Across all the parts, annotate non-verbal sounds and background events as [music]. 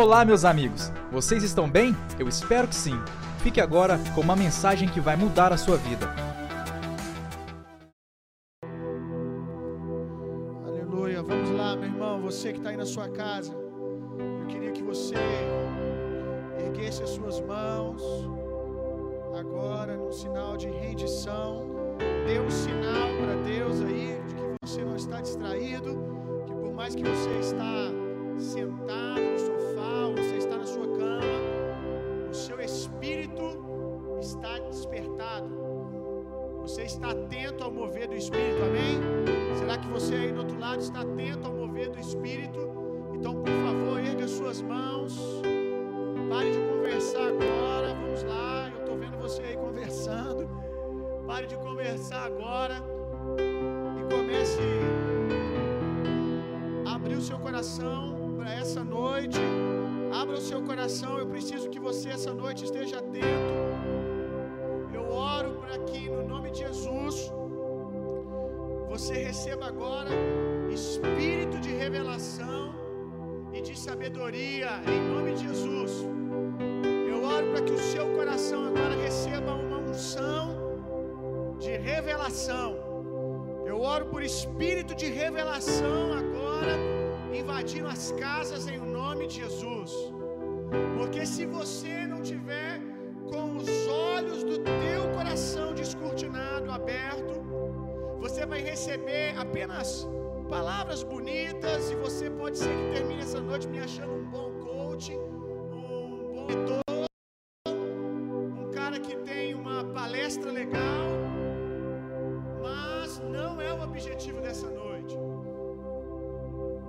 Olá, meus amigos! Vocês estão bem? Eu espero que sim. Fique agora com uma mensagem que vai mudar a sua vida. Aleluia. Vamos lá, meu irmão. Você que está aí na sua casa, eu queria que você erguesse as suas mãos agora no sinal de rendição. Dê um sinal para Deus aí de que você não está distraído, que por mais que você está sentado no sofá, espírito, amém? Será que você aí do outro lado está atento ao mover do espírito? Então, por favor, erga as suas mãos. Pare de conversar agora. Vamos lá, eu estou vendo você aí conversando. Pare de conversar agora e comece a abrir o seu coração para essa noite. Abra o seu coração. Eu preciso que você essa noite esteja atento. Eu oro para que no nome de Jesus você receba agora espírito de revelação e de sabedoria em nome de Jesus. Eu oro para que o seu coração agora receba uma unção de revelação. Eu oro por espírito de revelação agora invadindo as casas em nome de Jesus. Porque se você não tiver com os olhos do teu coração descortinado, aberto, você vai receber apenas palavras bonitas e você pode ser que termine essa noite me achando um bom coach, um bom mentor, um cara que tem uma palestra legal, mas não é o objetivo dessa noite.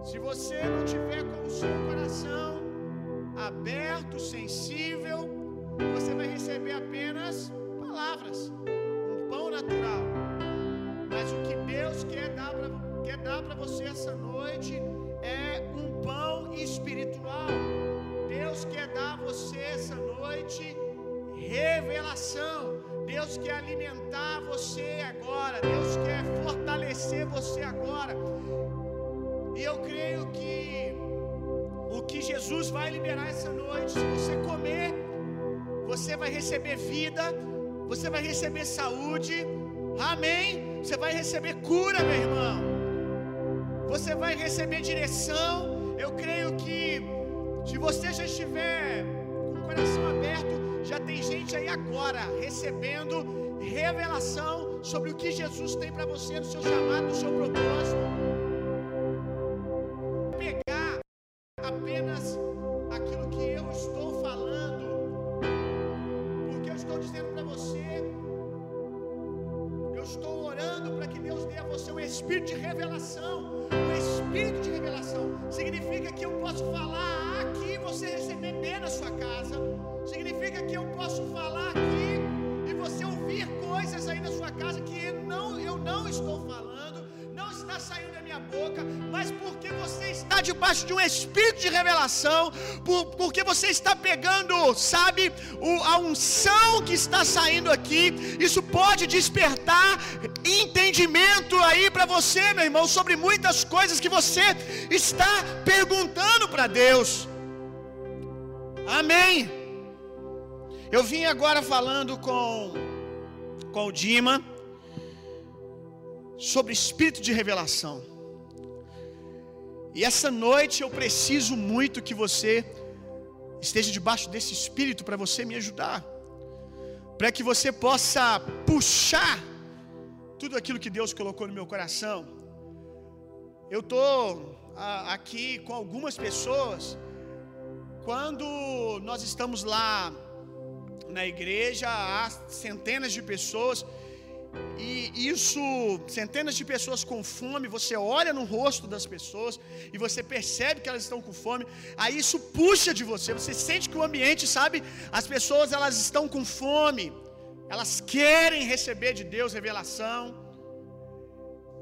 Se você não tiver com o seu coração aberto, sensível, você vai receber apenas palavras, um pão natural. Mas o que Deus quer dar para quer dar para você essa noite é um pão espiritual. Deus quer dar a você essa noite revelação. Deus quer alimentar você agora. Deus quer fortalecer você agora. E eu creio que o que Jesus vai liberar essa noite, se você comer, você vai receber vida, você vai receber saúde. Amém. Você vai receber cura, meu irmão. Você vai receber direção. Eu creio que se você já estiver com o coração aberto, já tem gente aí agora recebendo revelação sobre o que Jesus tem para você no seu chamado, no seu propósito. Minha boca, mas porque você está debaixo de um espírito de revelação, por, porque você está pegando, sabe, o, a unção que está saindo aqui, isso pode despertar entendimento aí para você, meu irmão, sobre muitas coisas que você está perguntando para Deus. Amém. Eu vim agora falando com com o Dima sobre espírito de revelação. E essa noite eu preciso muito que você esteja debaixo desse espírito para você me ajudar. Para que você possa puxar tudo aquilo que Deus colocou no meu coração. Eu tô aqui com algumas pessoas quando nós estamos lá na igreja, há centenas de pessoas, e isso, centenas de pessoas com fome, você olha no rosto das pessoas e você percebe que elas estão com fome, aí isso puxa de você, você sente que o ambiente, sabe, as pessoas elas estão com fome, elas querem receber de Deus revelação,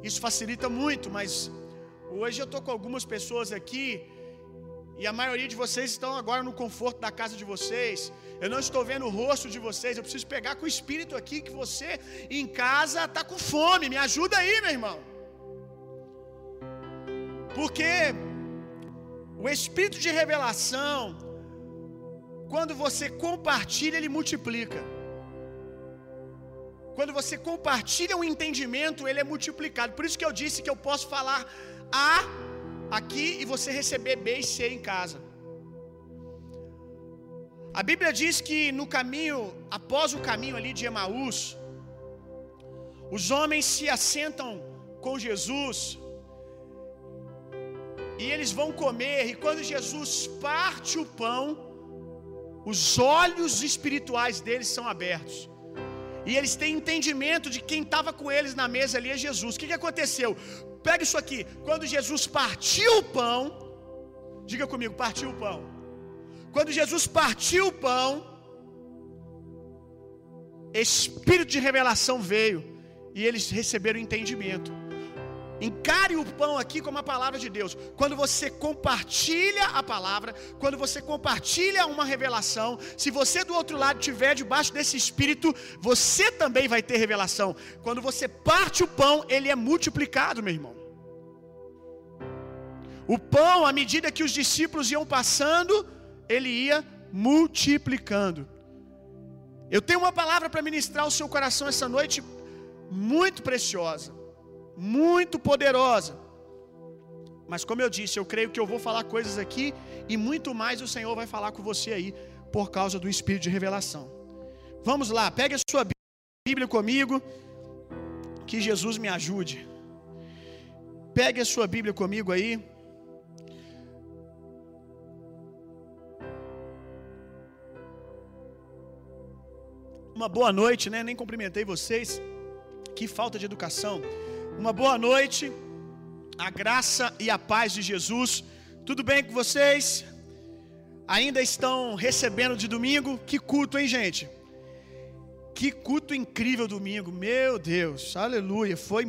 isso facilita muito, mas hoje eu estou com algumas pessoas aqui e a maioria de vocês estão agora no conforto da casa de vocês. Eu não estou vendo o rosto de vocês. Eu preciso pegar com o espírito aqui que você em casa está com fome. Me ajuda aí, meu irmão. Porque O espírito de revelação, quando você compartilha, ele multiplica. Quando você compartilha um entendimento, ele é multiplicado. Por isso que eu disse que eu posso falar A aqui e você receber B e C em casa. A Bíblia diz que no caminho, após o caminho ali de Emaús, os homens se assentam com Jesus e eles vão comer, e quando Jesus parte o pão, os olhos espirituais deles são abertos. E eles têm entendimento de quem estava com eles na mesa ali é Jesus. O que, que aconteceu? Pega isso aqui. Quando Jesus partiu o pão, diga comigo, partiu o pão. Quando Jesus partiu o pão, espírito de revelação veio e eles receberam entendimento. Encare o pão aqui como a palavra de Deus. Quando você compartilha a palavra, quando você compartilha uma revelação, se você do outro lado estiver debaixo desse espírito, você também vai ter revelação. Quando você parte o pão, ele é multiplicado, meu irmão. O pão, à medida que os discípulos iam passando, ele ia multiplicando. Eu tenho uma palavra para ministrar ao seu coração essa noite, muito preciosa muito poderosa. Mas como eu disse, eu creio que eu vou falar coisas aqui e muito mais o Senhor vai falar com você aí por causa do espírito de revelação. Vamos lá, pegue a sua Bíblia comigo, que Jesus me ajude. Pegue a sua Bíblia comigo aí. Uma boa noite, né? Nem cumprimentei vocês. Que falta de educação. Uma boa noite, a graça e a paz de Jesus. Tudo bem com vocês? Ainda estão recebendo de domingo? Que culto, hein, gente? Que culto incrível domingo, meu Deus, aleluia, foi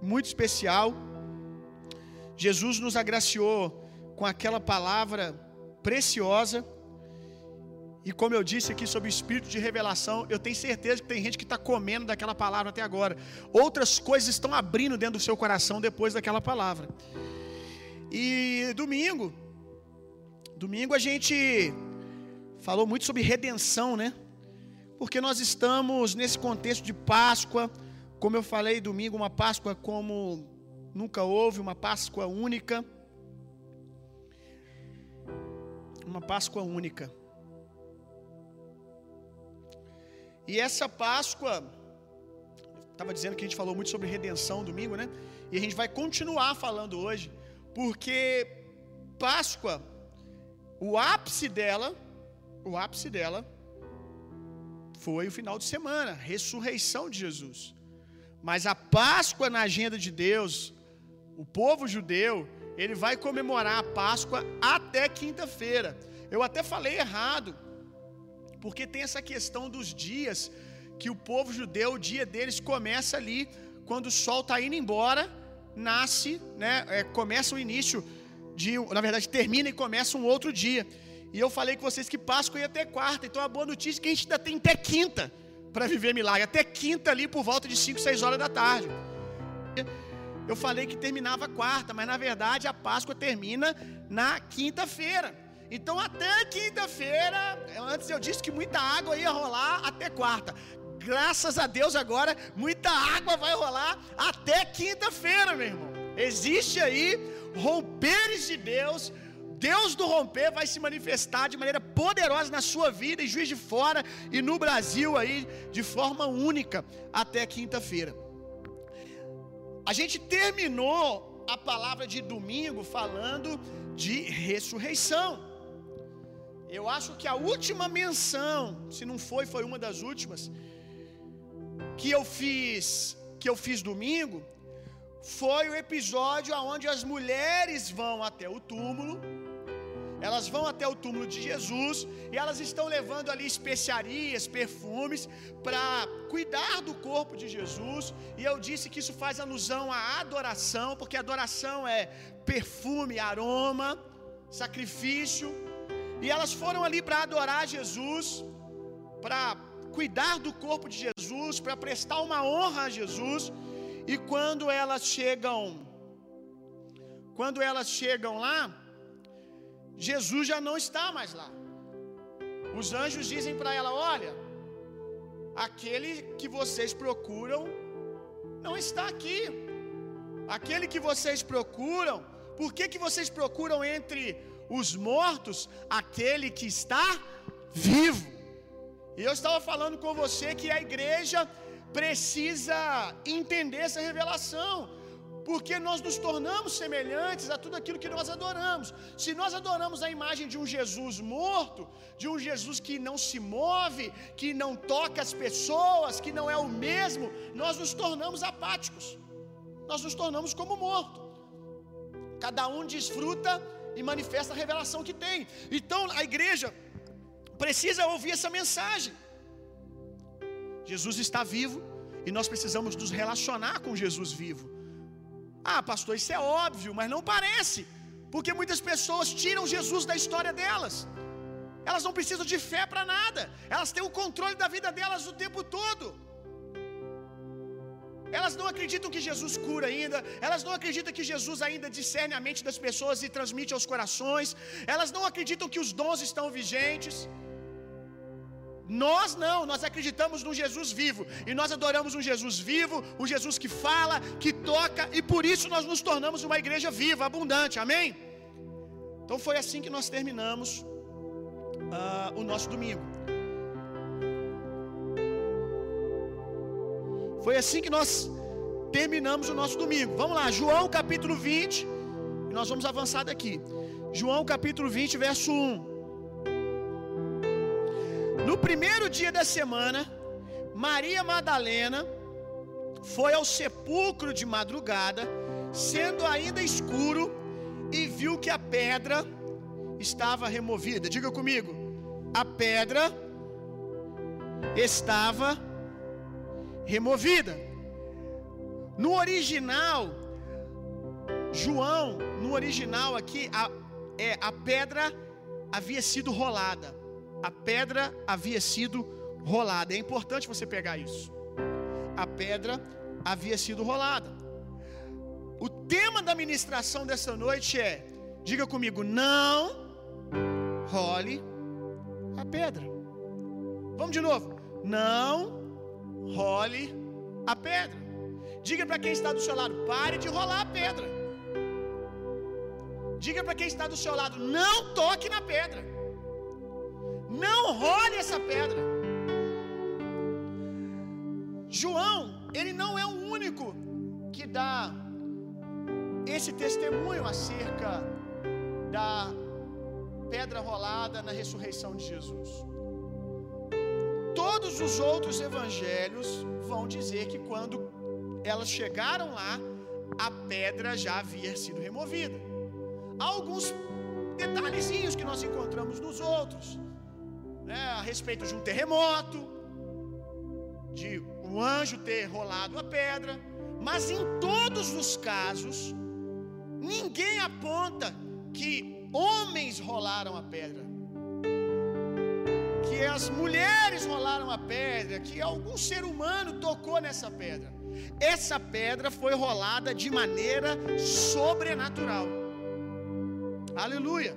muito especial. Jesus nos agraciou com aquela palavra preciosa e como eu disse aqui sobre o espírito de revelação, eu tenho certeza que tem gente que está comendo daquela palavra até agora. Outras coisas estão abrindo dentro do seu coração depois daquela palavra. E domingo, domingo a gente falou muito sobre redenção, né? Porque nós estamos nesse contexto de Páscoa, como eu falei domingo, uma Páscoa como nunca houve, uma Páscoa única. Uma Páscoa única. E essa Páscoa, estava dizendo que a gente falou muito sobre redenção domingo, né? E a gente vai continuar falando hoje, porque Páscoa, o ápice dela, o ápice dela foi o final de semana, ressurreição de Jesus. Mas a Páscoa na agenda de Deus, o povo judeu, ele vai comemorar a Páscoa até quinta-feira. Eu até falei errado, porque tem essa questão dos dias que o povo judeu, o dia deles começa ali quando o sol está indo embora, nasce, né? É, começa o início de, na verdade, termina e começa um outro dia. E eu falei com vocês que Páscoa ia até quarta, então a boa notícia é que a gente ainda tem até quinta para viver milagre, até quinta ali por volta de 5, 6 horas da tarde. Eu falei que terminava quarta, mas na verdade a Páscoa termina na quinta-feira. Então até quinta-feira, antes eu disse que muita água ia rolar até quarta. Graças a Deus agora muita água vai rolar até quinta-feira, meu irmão. Existe aí romperes de Deus. Deus do romper vai se manifestar de maneira poderosa na sua vida em Juiz de Fora e no Brasil aí de forma única até quinta-feira. A gente terminou a palavra de domingo falando de ressurreição. Eu acho que a última menção, se não foi, foi uma das últimas, que eu fiz, que eu fiz domingo, foi o episódio onde as mulheres vão até o túmulo, elas vão até o túmulo de Jesus e elas estão levando ali especiarias, perfumes para cuidar do corpo de Jesus. E eu disse que isso faz alusão à adoração, porque adoração é perfume, aroma, sacrifício. E elas foram ali para adorar Jesus, para cuidar do corpo de Jesus, para prestar uma honra a Jesus. E quando elas chegam, quando elas chegam lá, Jesus já não está mais lá. Os anjos dizem para ela: Olha, aquele que vocês procuram não está aqui. Aquele que vocês procuram, por que, que vocês procuram entre os mortos aquele que está vivo? E eu estava falando com você que a igreja precisa entender essa revelação, porque nós nos tornamos semelhantes a tudo aquilo que nós adoramos. Se nós adoramos a imagem de um Jesus morto, de um Jesus que não se move, que não toca as pessoas, que não é o mesmo, nós nos tornamos apáticos. Nós nos tornamos como morto. Cada um desfruta e manifesta a revelação que tem. Então a igreja precisa ouvir essa mensagem. Jesus está vivo e nós precisamos nos relacionar com Jesus vivo. Ah, pastor, isso é óbvio, mas não parece, porque muitas pessoas tiram Jesus da história delas. Elas não precisam de fé para nada, elas têm o controle da vida delas o tempo todo. Elas não acreditam que Jesus cura ainda, elas não acreditam que Jesus ainda discerne a mente das pessoas e transmite aos corações, elas não acreditam que os dons estão vigentes. Nós não, nós acreditamos num Jesus vivo e nós adoramos um Jesus vivo, um Jesus que fala, que toca e por isso nós nos tornamos uma igreja viva, abundante, amém? Então foi assim que nós terminamos uh, o nosso domingo. Foi assim que nós terminamos o nosso domingo. Vamos lá, João capítulo 20, e nós vamos avançar daqui. João capítulo 20, verso 1. No primeiro dia da semana, Maria Madalena foi ao sepulcro de madrugada, sendo ainda escuro, e viu que a pedra estava removida. Diga comigo, a pedra estava removida. No original, João, no original aqui, a, é, a pedra havia sido rolada a pedra havia sido rolada. É importante você pegar isso. A pedra havia sido rolada. O tema da ministração dessa noite é: diga comigo, não role a pedra. Vamos de novo. Não role a pedra. Diga para quem está do seu lado, pare de rolar a pedra. Diga para quem está do seu lado, não toque na pedra. Não role essa pedra. João, ele não é o único que dá esse testemunho acerca da pedra rolada na ressurreição de Jesus. Todos os outros evangelhos vão dizer que quando elas chegaram lá, a pedra já havia sido removida. Há alguns detalhezinhos que nós encontramos nos outros né, a respeito de um terremoto, de um anjo ter rolado a pedra, mas em todos os casos, ninguém aponta que homens rolaram a pedra, que as mulheres rolaram a pedra, que algum ser humano tocou nessa pedra. Essa pedra foi rolada de maneira sobrenatural. Aleluia.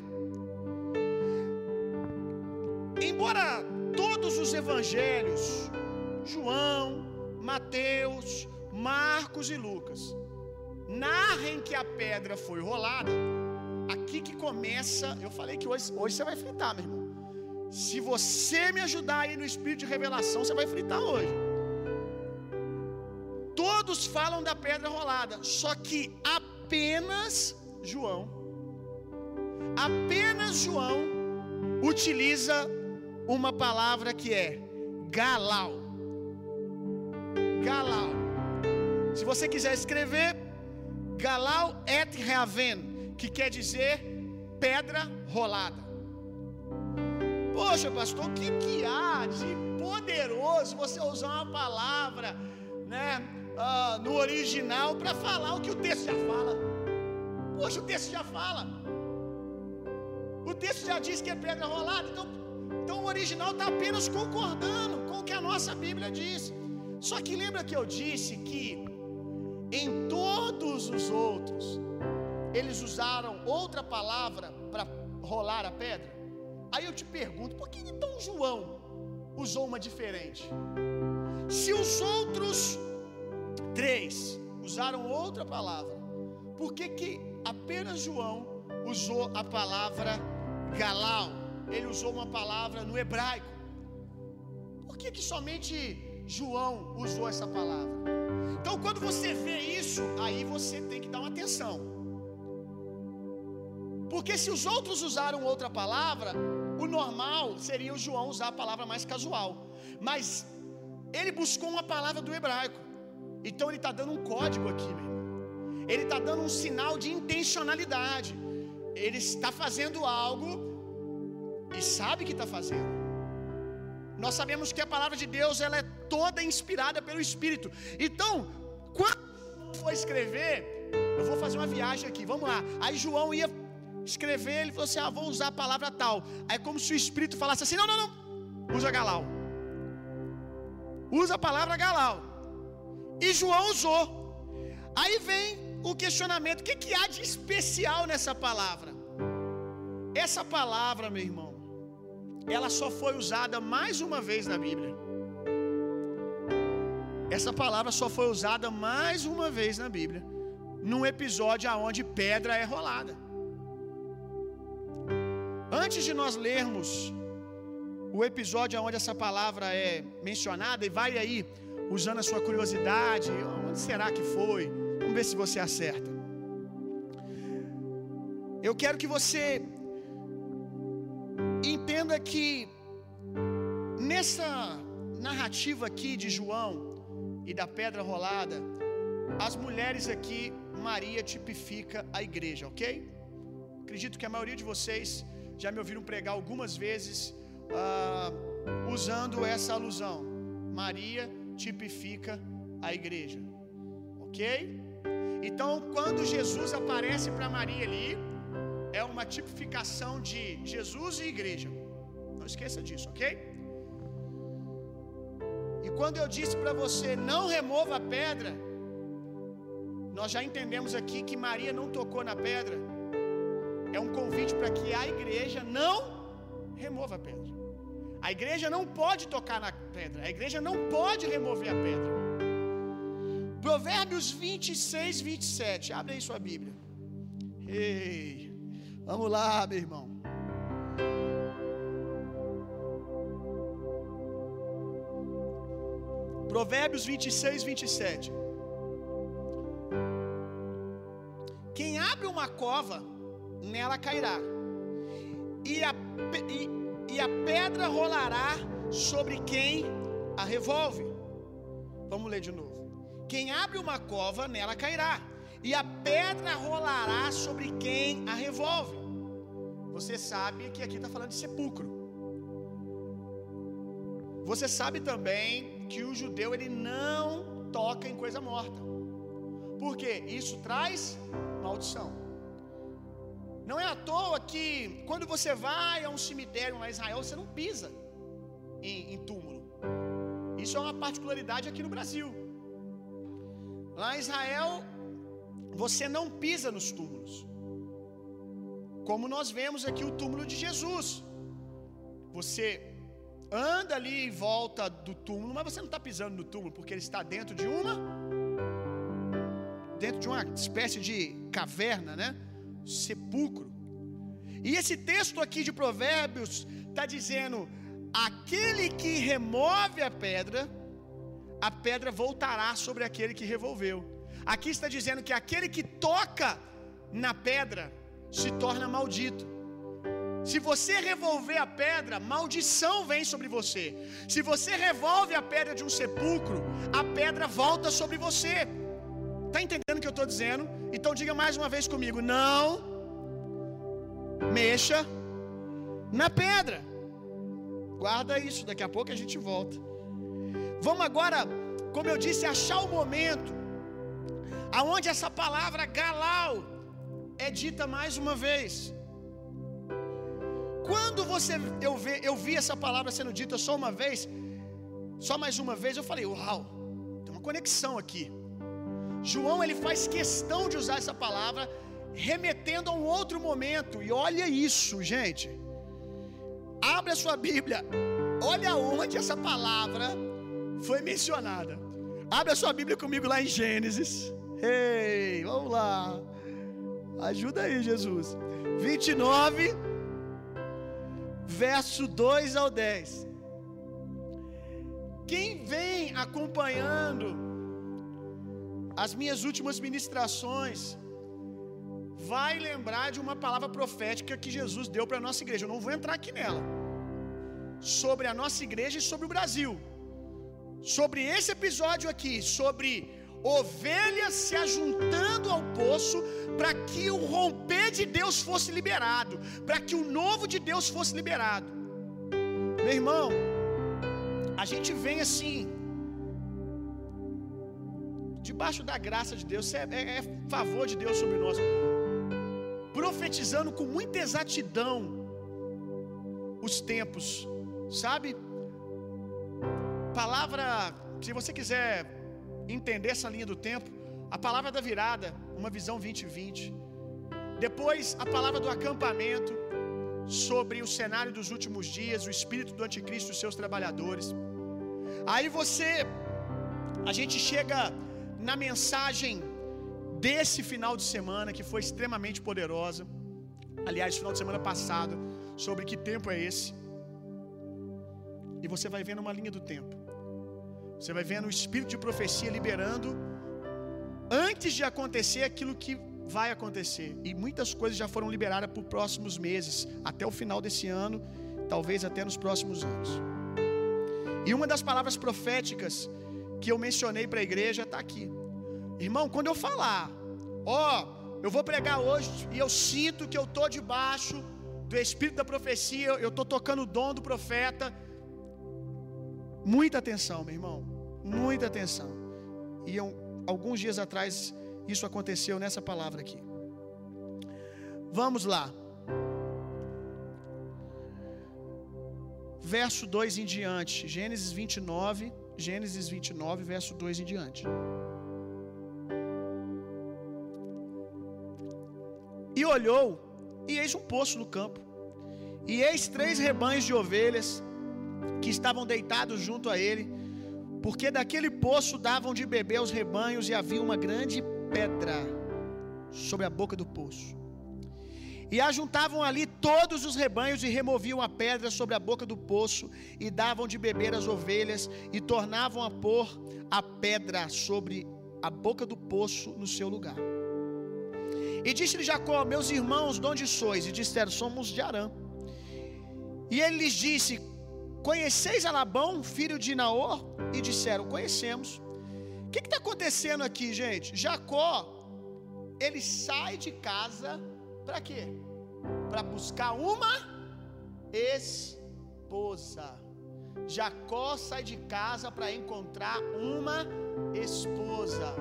Embora todos os evangelhos, João, Mateus, Marcos e Lucas, narrem que a pedra foi rolada, aqui que começa. Eu falei que hoje, hoje você vai fritar, meu irmão. Se você me ajudar aí no espírito de revelação, você vai fritar hoje. Todos falam da pedra rolada, só que apenas João, apenas João utiliza uma palavra que é galau. Galau. Se você quiser escrever, galau et reaven, que quer dizer pedra rolada. Poxa, pastor, o que, que há de poderoso você usar uma palavra, né, uh, no original para falar o que o texto já fala? Poxa, o texto já fala. O texto já diz que é pedra rolada, então então o original está apenas concordando com o que a nossa Bíblia diz. Só que lembra que eu disse que em todos os outros eles usaram outra palavra para rolar a pedra? Aí eu te pergunto, por que então João usou uma diferente? Se os outros três usaram outra palavra, por que, que apenas João usou a palavra galau? Ele usou uma palavra no hebraico. Por que, que somente João usou essa palavra? Então, quando você vê isso, aí você tem que dar uma atenção. Porque se os outros usaram outra palavra, o normal seria o João usar a palavra mais casual. Mas ele buscou uma palavra do hebraico. Então ele está dando um código aqui, meu irmão. Ele está dando um sinal de intencionalidade. Ele está fazendo algo e sabe que está fazendo. Nós sabemos que a palavra de Deus ela é toda inspirada pelo Espírito. Então, quando for escrever, eu vou fazer uma viagem aqui. Vamos lá. Aí João ia escrever, ele falou assim: "Ah, vou usar a palavra tal". Aí como se o Espírito falasse assim: "Não, não, não. Usa galau". Usa a palavra galau. E João usou. Aí vem o questionamento: o que, que há de especial nessa palavra? Essa palavra, meu irmão, ela só foi usada mais uma vez na Bíblia. Essa palavra só foi usada mais uma vez na Bíblia, num episódio aonde pedra é rolada. Antes de nós lermos o episódio onde essa palavra é mencionada, e vai aí usando a sua curiosidade, onde será que foi? Vamos ver se você acerta. Eu quero que você entenda que nessa narrativa aqui de João e da pedra rolada, as mulheres aqui, Maria tipifica a igreja, ok? Acredito que a maioria de vocês já me ouviram pregar algumas vezes uh, usando essa alusão. Maria tipifica a igreja, ok? Então, quando Jesus aparece para Maria ali, é uma tipificação de Jesus e igreja. Não esqueça disso, ok? E quando eu disse para você não remova a pedra, nós já entendemos aqui que Maria não tocou na pedra. É um convite para que a igreja não remova a pedra. A igreja não pode tocar na pedra. A igreja não pode remover a pedra. Provérbios 26, 27. Abre aí sua Bíblia. Ei, vamos lá, meu irmão. Provérbios 26, 27. Quem abre uma cova, nela cairá, e a, e, e a pedra rolará sobre quem a revolve. Vamos ler de novo. Quem abre uma cova, nela cairá, e a pedra rolará sobre quem a revolve. Você sabe que aqui está falando de sepulcro. Você sabe também que o judeu ele não toca em coisa morta. Porque isso traz maldição. Não é à toa que quando você vai a um cemitério lá em Israel, você não pisa em, em túmulo. Isso é uma particularidade aqui no Brasil. Lá em Israel, você não pisa nos túmulos. Como nós vemos aqui o túmulo de Jesus. Você anda ali em volta do túmulo, mas você não está pisando no túmulo, porque ele está dentro de uma dentro de uma espécie de caverna, né? Sepulcro. E esse texto aqui de Provérbios está dizendo: aquele que remove a pedra, a pedra voltará sobre aquele que revolveu. Aqui está dizendo que aquele que toca na pedra se torna maldito. Se você revolver a pedra, maldição vem sobre você. Se você revolve a pedra de um sepulcro, a pedra volta sobre você. Está entendendo que eu estou dizendo? Então diga mais uma vez comigo: não mexa na pedra. Guarda isso, daqui a pouco a gente volta. Vamos agora, como eu disse, achar o momento aonde essa palavra galau é dita mais uma vez. Quando você eu, vi, eu vi essa palavra sendo dita só uma vez, só mais uma vez, eu falei: "Uau, tem uma conexão aqui". João ele faz questão de usar essa palavra remetendo a um outro momento. E olha isso, gente. Abre a sua Bíblia. Olha onde essa palavra foi mencionada. Abre a sua Bíblia comigo lá em Gênesis. Ei, vamos lá. Ajuda aí, Jesus. 29, verso 2 ao 10. Quem vem acompanhando as minhas últimas ministrações vai lembrar de uma palavra profética que Jesus deu para a nossa igreja. Eu não vou entrar aqui nela. Sobre a nossa igreja e sobre o Brasil. Sobre esse episódio aqui, sobre ovelhas se ajuntando ao poço para que o romper de Deus fosse liberado, para que o novo de Deus fosse liberado. Meu irmão, a gente vem assim, debaixo da graça de Deus, é, é, é favor de Deus sobre nós, profetizando com muita exatidão os tempos, sabe? Palavra, se você quiser entender essa linha do tempo, a palavra da virada, uma visão 2020. Depois, a palavra do acampamento sobre o cenário dos últimos dias, o espírito do anticristo e seus trabalhadores. Aí você a gente chega na mensagem desse final de semana que foi extremamente poderosa. Aliás, final de semana passado, sobre que tempo é esse. E você vai vendo uma linha do tempo. Você vai vendo o espírito de profecia liberando antes de acontecer aquilo que vai acontecer. E muitas coisas já foram liberadas por próximos meses, até o final desse ano, talvez até nos próximos anos. E uma das palavras proféticas que eu mencionei para a igreja está aqui. Irmão, quando eu falar, ó, eu vou pregar hoje e eu sinto que eu tô debaixo do espírito da profecia, eu tô tocando o dom do profeta. Muita atenção, meu irmão. Muita atenção. E eu, alguns dias atrás isso aconteceu nessa palavra aqui. Vamos lá. Verso 2 em diante, Gênesis 29, Gênesis 29, verso 2 em diante. E olhou, e eis um poço no campo, e eis três rebanhos de ovelhas que estavam deitados junto a ele, porque daquele poço davam de beber aos rebanhos, e havia uma grande pedra sobre a boca do poço. E ajuntavam ali todos os rebanhos e removiam a pedra sobre a boca do poço e davam de beber às ovelhas e tornavam a pôr a pedra sobre a boca do poço no seu lugar. E disse-lhe Jacó: Meus irmãos, de onde sois? E disseram: Somos de Arã. E ele lhes disse: Conheceis a Labão, filho de Naor? E disseram: Conhecemos. O que está acontecendo aqui, gente? Jacó, ele sai de casa para quê? Para buscar uma esposa. Jacó sai de casa para encontrar uma esposa.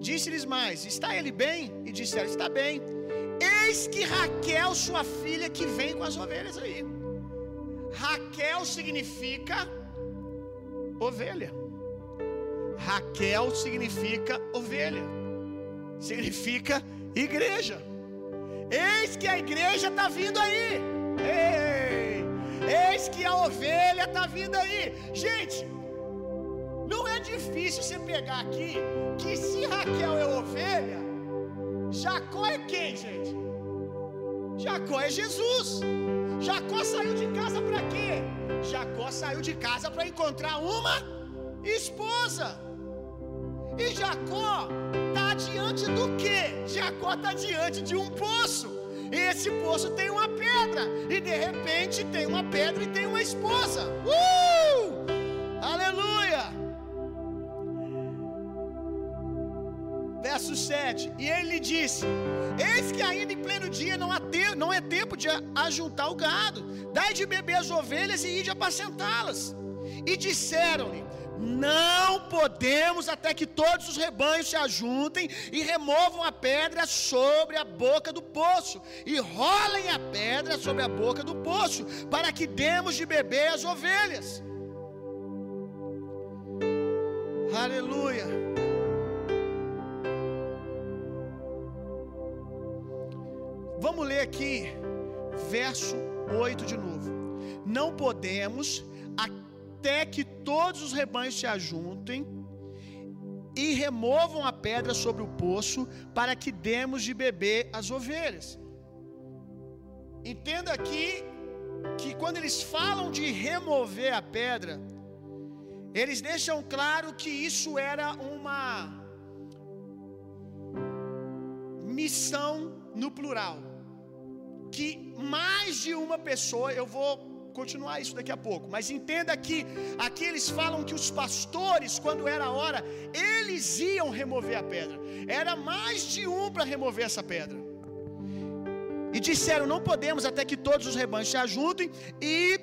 Disse-lhes mais: Está ele bem? E disseram: Está bem. Eis que Raquel, sua filha, que vem com as ovelhas aí. Raquel significa ovelha. Raquel significa ovelha. Significa igreja. Eis que a igreja está vindo aí. Ei, eis que a ovelha está vindo aí. Gente, não é difícil você pegar aqui que se Raquel é ovelha, Jacó é quem, gente? Jacó é Jesus. Jacó saiu de casa para quê? Jacó saiu de casa para encontrar uma esposa. E Jacó diante do que? Jacó está diante de um poço. Esse poço tem uma pedra. E de repente tem uma pedra e tem uma esposa. Uh! Aleluia! Verso 7: E ele disse: Eis que ainda em pleno dia não, há te não é tempo de ajuntar o gado, dai de beber as ovelhas e ide apacentá-las. E disseram-lhe: não podemos até que todos os rebanhos se ajuntem e removam a pedra sobre a boca do poço, e rolem a pedra sobre a boca do poço, para que demos de beber as ovelhas. Aleluia. Vamos ler aqui, verso 8 de novo. Não podemos até que todos os rebanhos se ajuntem e removam a pedra sobre o poço, para que demos de beber as ovelhas. Entenda aqui que quando eles falam de remover a pedra, eles deixam claro que isso era uma missão no plural. Que mais de uma pessoa, eu vou continuar isso daqui a pouco, mas entenda que aqui eles falam que os pastores, quando era a hora, eles iam remover a pedra. Era mais de um para remover essa pedra. E disseram: Não podemos até que todos os rebanhos se ajuntem e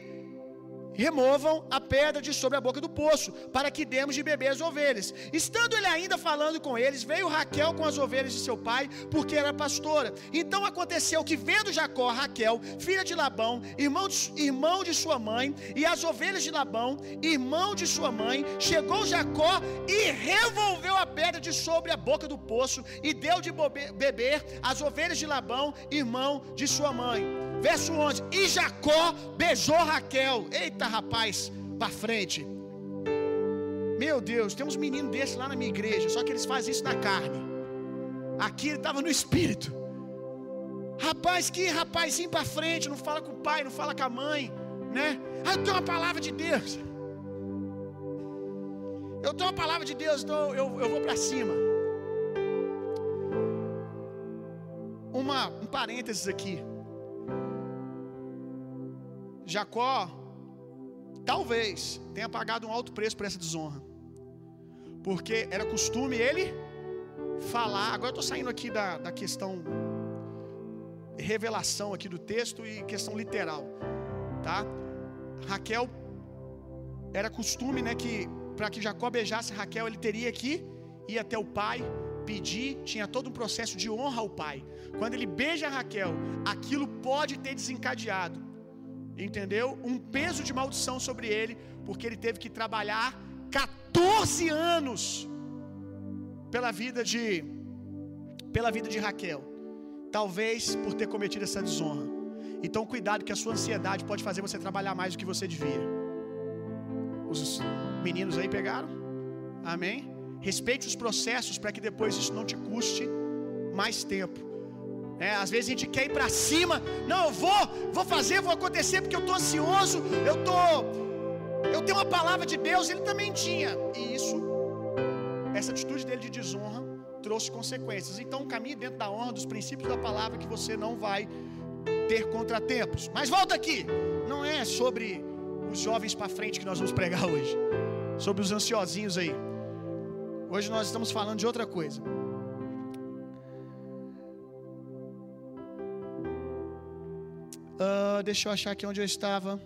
removam a pedra de sobre a boca do poço, para que demos de beber as ovelhas. Estando ele ainda falando com eles, veio Raquel com as ovelhas de seu pai, porque era pastora. Então aconteceu que, vendo Jacó, Raquel, filha de Labão, irmão de, irmão de sua mãe, e as ovelhas de Labão, irmão de sua mãe, chegou Jacó e revolveu a pedra de sobre a boca do poço, e deu de beber as ovelhas de Labão, irmão de sua mãe. Verso 11: E Jacó beijou Raquel. Eita rapaz, para frente. Meu Deus, tem uns meninos desses lá na minha igreja, só que eles fazem isso na carne. Aqui ele estava no espírito. Rapaz, que rapazinho para frente, não fala com o pai, não fala com a mãe, né? Ah, eu tenho uma palavra de Deus. Eu tenho uma palavra de Deus, então eu, eu vou para cima. Uma, um parênteses aqui. Jacó talvez tenha pagado um alto preço por essa desonra. Porque era costume ele falar. Agora eu estou saindo aqui da, da questão revelação aqui do texto e questão literal, tá? Raquel era costume, né, que para que Jacó beijasse Raquel, ele teria que ir até o pai, pedir, tinha todo um processo de honra ao pai. Quando ele beija Raquel, aquilo pode ter desencadeado entendeu? Um peso de maldição sobre ele, porque ele teve que trabalhar 14 anos pela vida de pela vida de Raquel. Talvez por ter cometido essa desonra. Então cuidado que a sua ansiedade pode fazer você trabalhar mais do que você devia. Os meninos aí pegaram? Amém? Respeite os processos para que depois isso não te custe mais tempo. É, às vezes a gente quer ir para cima. Não, eu vou, vou fazer, vou acontecer porque eu estou ansioso. Eu tô, eu tenho uma palavra de Deus. Ele também tinha. E isso, essa atitude dele de desonra trouxe consequências. Então, caminhe dentro da honra, dos princípios da palavra, que você não vai ter contratempos. Mas volta aqui. Não é sobre os jovens para frente que nós vamos pregar [laughs] hoje. Sobre os ansiosinhos aí. Hoje nós estamos falando de outra coisa. Uh, deixa eu achar aqui onde eu estava.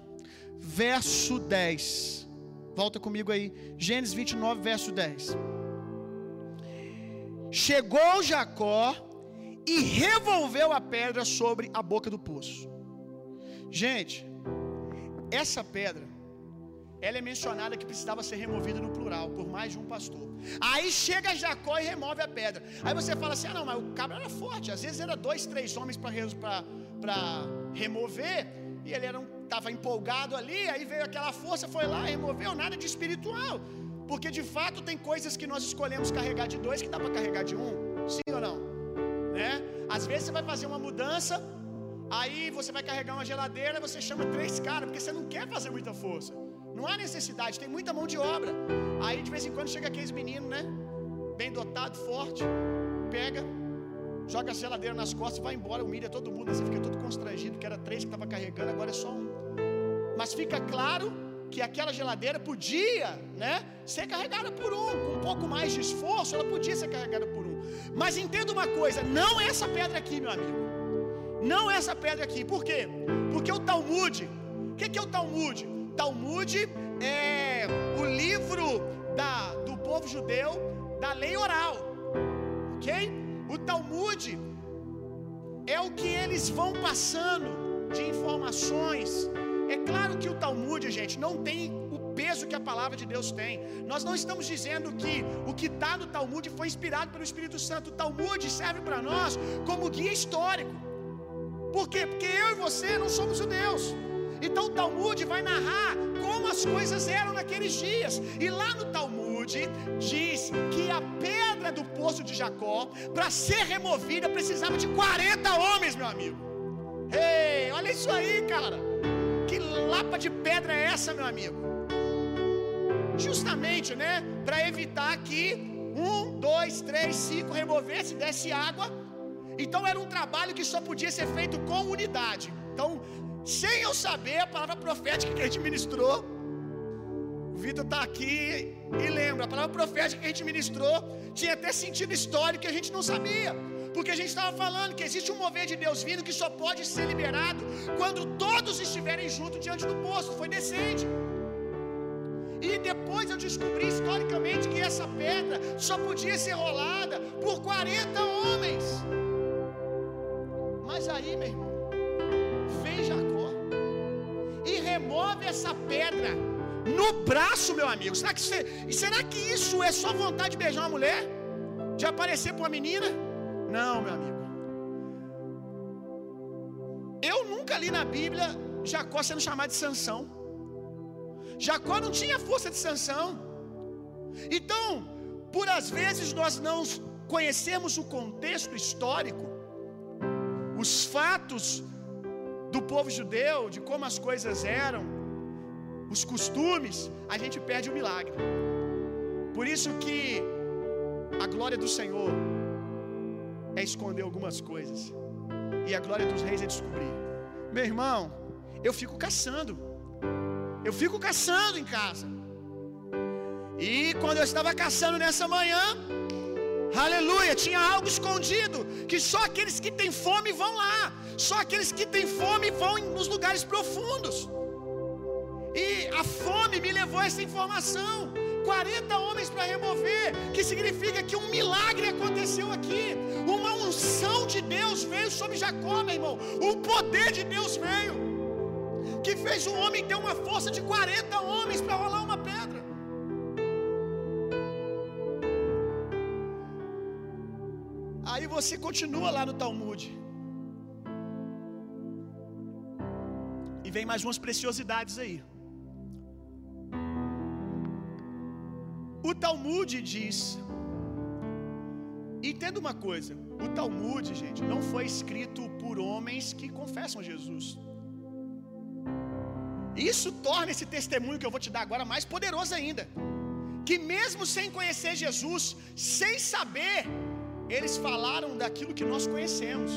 Verso 10. Volta comigo aí. Gênesis 29, verso 10. Chegou Jacó e revolveu a pedra sobre a boca do poço. Gente, essa pedra, ela é mencionada que precisava ser removida no plural, por mais de um pastor. Aí chega Jacó e remove a pedra. Aí você fala assim: ah, não, mas o cabra era forte. Às vezes era dois, três homens para remover. E ele estava empolgado ali. Aí veio aquela força, foi lá, removeu. Nada de espiritual. Porque de fato tem coisas que nós escolhemos carregar de dois que dá para carregar de um. Sim ou não? Né? Às vezes você vai fazer uma mudança. Aí você vai carregar uma geladeira, você chama três caras, porque você não quer fazer muita força. Não há necessidade, tem muita mão de obra. Aí de vez em quando chega aqueles meninos, né? Bem dotado, forte, pega, joga a geladeira nas costas e vai embora, humilha todo mundo, você fica todo constrangido, que era três que estava carregando, agora é só um. Mas fica claro que aquela geladeira podia, né, ser carregada por um, com um pouco mais de esforço, ela podia ser carregada por um. Mas entenda uma coisa, não é essa pedra aqui, meu amigo. Não é essa pedra aqui. Por quê? Porque o Talmud, o que, que é o Talmud? Talmud é o livro da, do povo judeu da lei oral, ok? O Talmud é o que eles vão passando de informações. É claro que o Talmud, gente, não tem o peso que a palavra de Deus tem. Nós não estamos dizendo que o que está no Talmud foi inspirado pelo Espírito Santo. O Talmud serve para nós como guia histórico. Por quê? Porque eu e você não somos judeus. Então o Talmud vai narrar como as coisas eram naqueles dias. E lá no Talmud diz que a pedra do poço de Jacó, para ser removida, precisava de 40 homens, meu amigo. Ei, olha isso aí, cara. Que lapa de pedra é essa, meu amigo? Justamente, né? Para evitar que um, dois, três, cinco removesse, desse água. Então era um trabalho que só podia ser feito com unidade. Então, sem eu saber a palavra profética que a gente ministrou, Vitor está aqui e lembra, a palavra profética que a gente ministrou tinha até sentido histórico que a gente não sabia. Porque a gente estava falando que existe um mover de Deus vindo que só pode ser liberado quando todos estiverem juntos diante do poço. Foi decente. E depois eu descobri historicamente que essa pedra só podia ser rolada por 40 homens. Mas aí, meu irmão, vem Jacó e remove essa pedra no braço, meu amigo. Será que, será que isso é só vontade de beijar uma mulher? De aparecer para uma menina? Não, meu amigo. Eu nunca li na Bíblia Jacó sendo chamado de Sansão. Jacó não tinha força de Sansão. Então, por às vezes nós não conhecemos o contexto histórico, os fatos do povo judeu, de como as coisas eram, os costumes, a gente perde o milagre. Por isso que a glória do Senhor é esconder algumas coisas. E a glória dos reis é descobrir. Meu irmão, eu fico caçando. Eu fico caçando em casa. E quando eu estava caçando nessa manhã, aleluia, tinha algo escondido. Que só aqueles que têm fome vão lá. Só aqueles que têm fome vão nos lugares profundos. E a fome me levou a essa informação. 40 homens para remover, que significa que um milagre aconteceu aqui. Uma unção de Deus veio sobre Jacó, meu irmão. O poder de Deus veio. Que fez o homem ter uma força de 40 homens para rolar uma pedra. Aí você continua lá no Talmud. E vem mais umas preciosidades aí. O Talmud diz. Entenda uma coisa: o Talmud, gente, não foi escrito por homens que confessam Jesus. Isso torna esse testemunho que eu vou te dar agora mais poderoso ainda. Que mesmo sem conhecer Jesus, sem saber, eles falaram daquilo que nós conhecemos.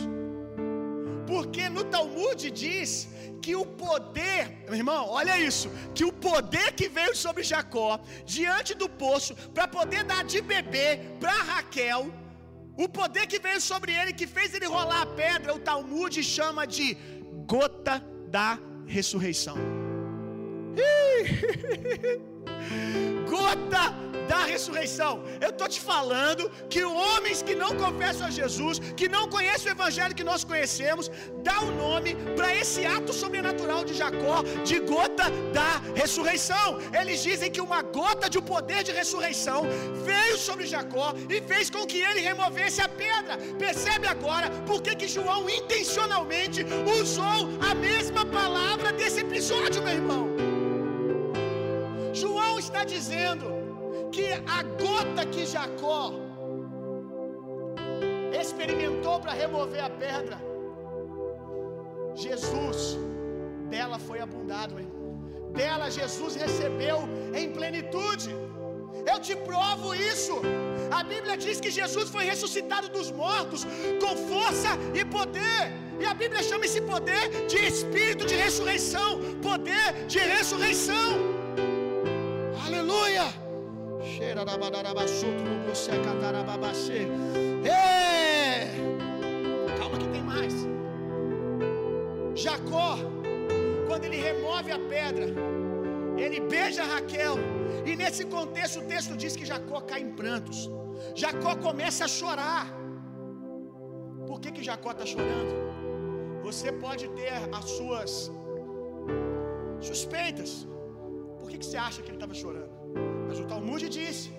Porque no Talmud diz que o poder, meu irmão, olha isso, que o poder que veio sobre Jacó diante do poço para poder dar de beber para Raquel, o poder que veio sobre ele que fez ele rolar a pedra, o Talmud chama de gota da ressurreição. [laughs] [laughs] gota da ressurreição. Eu estou te falando que homens que não confessam a Jesus, que não conhecem o evangelho que nós conhecemos, dá o um nome para esse ato sobrenatural de Jacó de gota da ressurreição. Eles dizem que uma gota de um poder de ressurreição veio sobre Jacó e fez com que ele removesse a pedra. Percebe agora por que, que João intencionalmente usou a mesma palavra desse episódio, meu irmão? Está dizendo que a gota que Jacó experimentou para remover a pedra, Jesus, dela foi abundado, hein? dela Jesus recebeu em plenitude. Eu te provo isso. A Bíblia diz que Jesus foi ressuscitado dos mortos com força e poder. E a Bíblia chama esse poder de espírito de ressurreição, poder de ressurreição. É. Calma que tem mais. Jacó, quando ele remove a pedra, ele beija Raquel. E nesse contexto o texto diz que Jacó cai em prantos. Jacó começa a chorar. Por que, que Jacó está chorando? Você pode ter as suas suspeitas. Por que, que você acha que ele estava chorando? Mas o Talmud diz: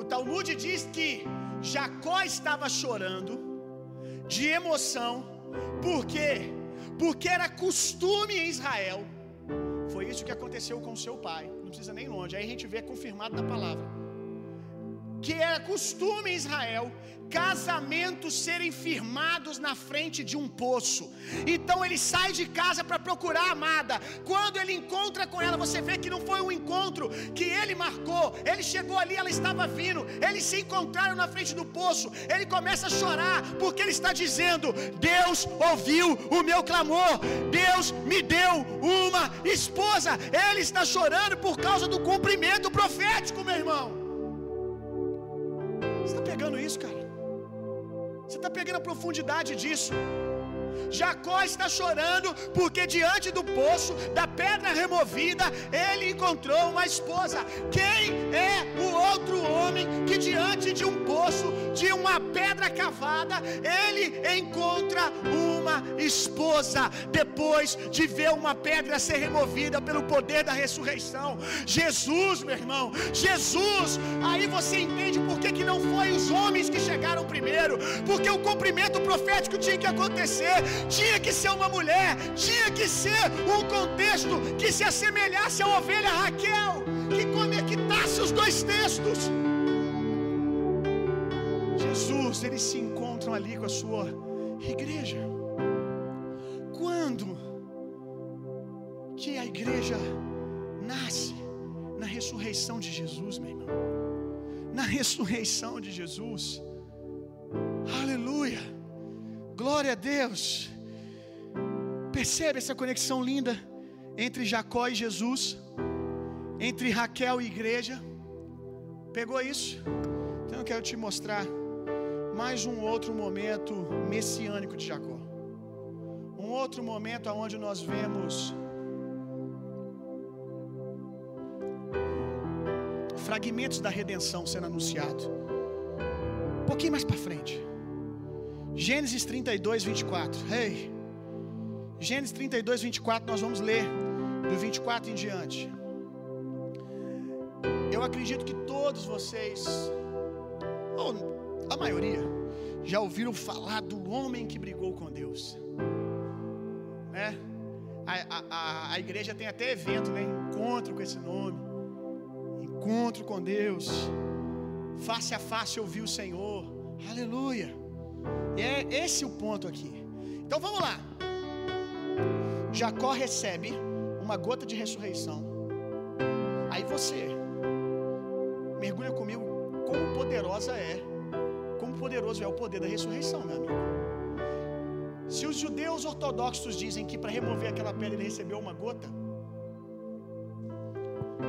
o Talmud diz que Jacó estava chorando de emoção Por quê? Porque era costume em Israel. Foi isso que aconteceu com seu pai. Não precisa nem longe. Aí a gente vê confirmado na palavra que era costume em Israel casamentos serem firmados na frente de um poço. Então ele sai de casa para procurar a amada. Quando ele encontra com ela, você vê que não foi um encontro que ele marcou. Ele chegou ali, ela estava vindo. Eles se encontraram na frente do poço. Ele começa a chorar porque ele está dizendo: Deus ouviu o meu clamor. Deus me deu uma esposa. Ele está chorando por causa do cumprimento profético, meu irmão. Você está pegando isso, cara? Você está pegando a profundidade disso? Jacó está chorando porque diante do poço, da pedra removida, ele encontrou uma esposa. Quem é o outro homem que diante de um poço, de uma pedra cavada, ele encontra uma esposa depois de ver uma pedra ser removida pelo poder da ressurreição? Jesus, meu irmão, Jesus. Aí você entende por que, que não foi os homens que chegaram primeiro, porque o cumprimento profético tinha que acontecer tinha que ser uma mulher, tinha que ser um contexto que se assemelhasse à ovelha Raquel, que conectasse os dois textos. Jesus, eles se encontram ali com a sua igreja. Quando que a igreja nasce? Na ressurreição de Jesus, meu irmão. Na ressurreição de Jesus. Aleluia. Glória a Deus. Percebe essa conexão linda entre Jacó e Jesus, entre Raquel e igreja? Pegou isso? Então eu quero te mostrar mais um outro momento messiânico de Jacó. Um outro momento onde nós vemos fragmentos da redenção sendo anunciado. Um pouquinho mais para frente. Gênesis 32, 24. Hey. Gênesis 32, 24, nós vamos ler do 24 em diante. Eu acredito que todos vocês, ou a maioria, já ouviram falar do homem que brigou com Deus. Né? A, a, a, igreja tem até evento, né? Encontro com esse nome. Encontro com Deus. Face a face ouvir o Senhor. Aleluia. É esse o ponto aqui. Então vamos lá. Jacó recebe uma gota de ressurreição. Aí você mergulha comigo como poderosa é, poderoso é o poder da ressurreição, meu amigo. Se os judeus ortodoxos dizem que para remover aquela pele ele recebeu uma gota,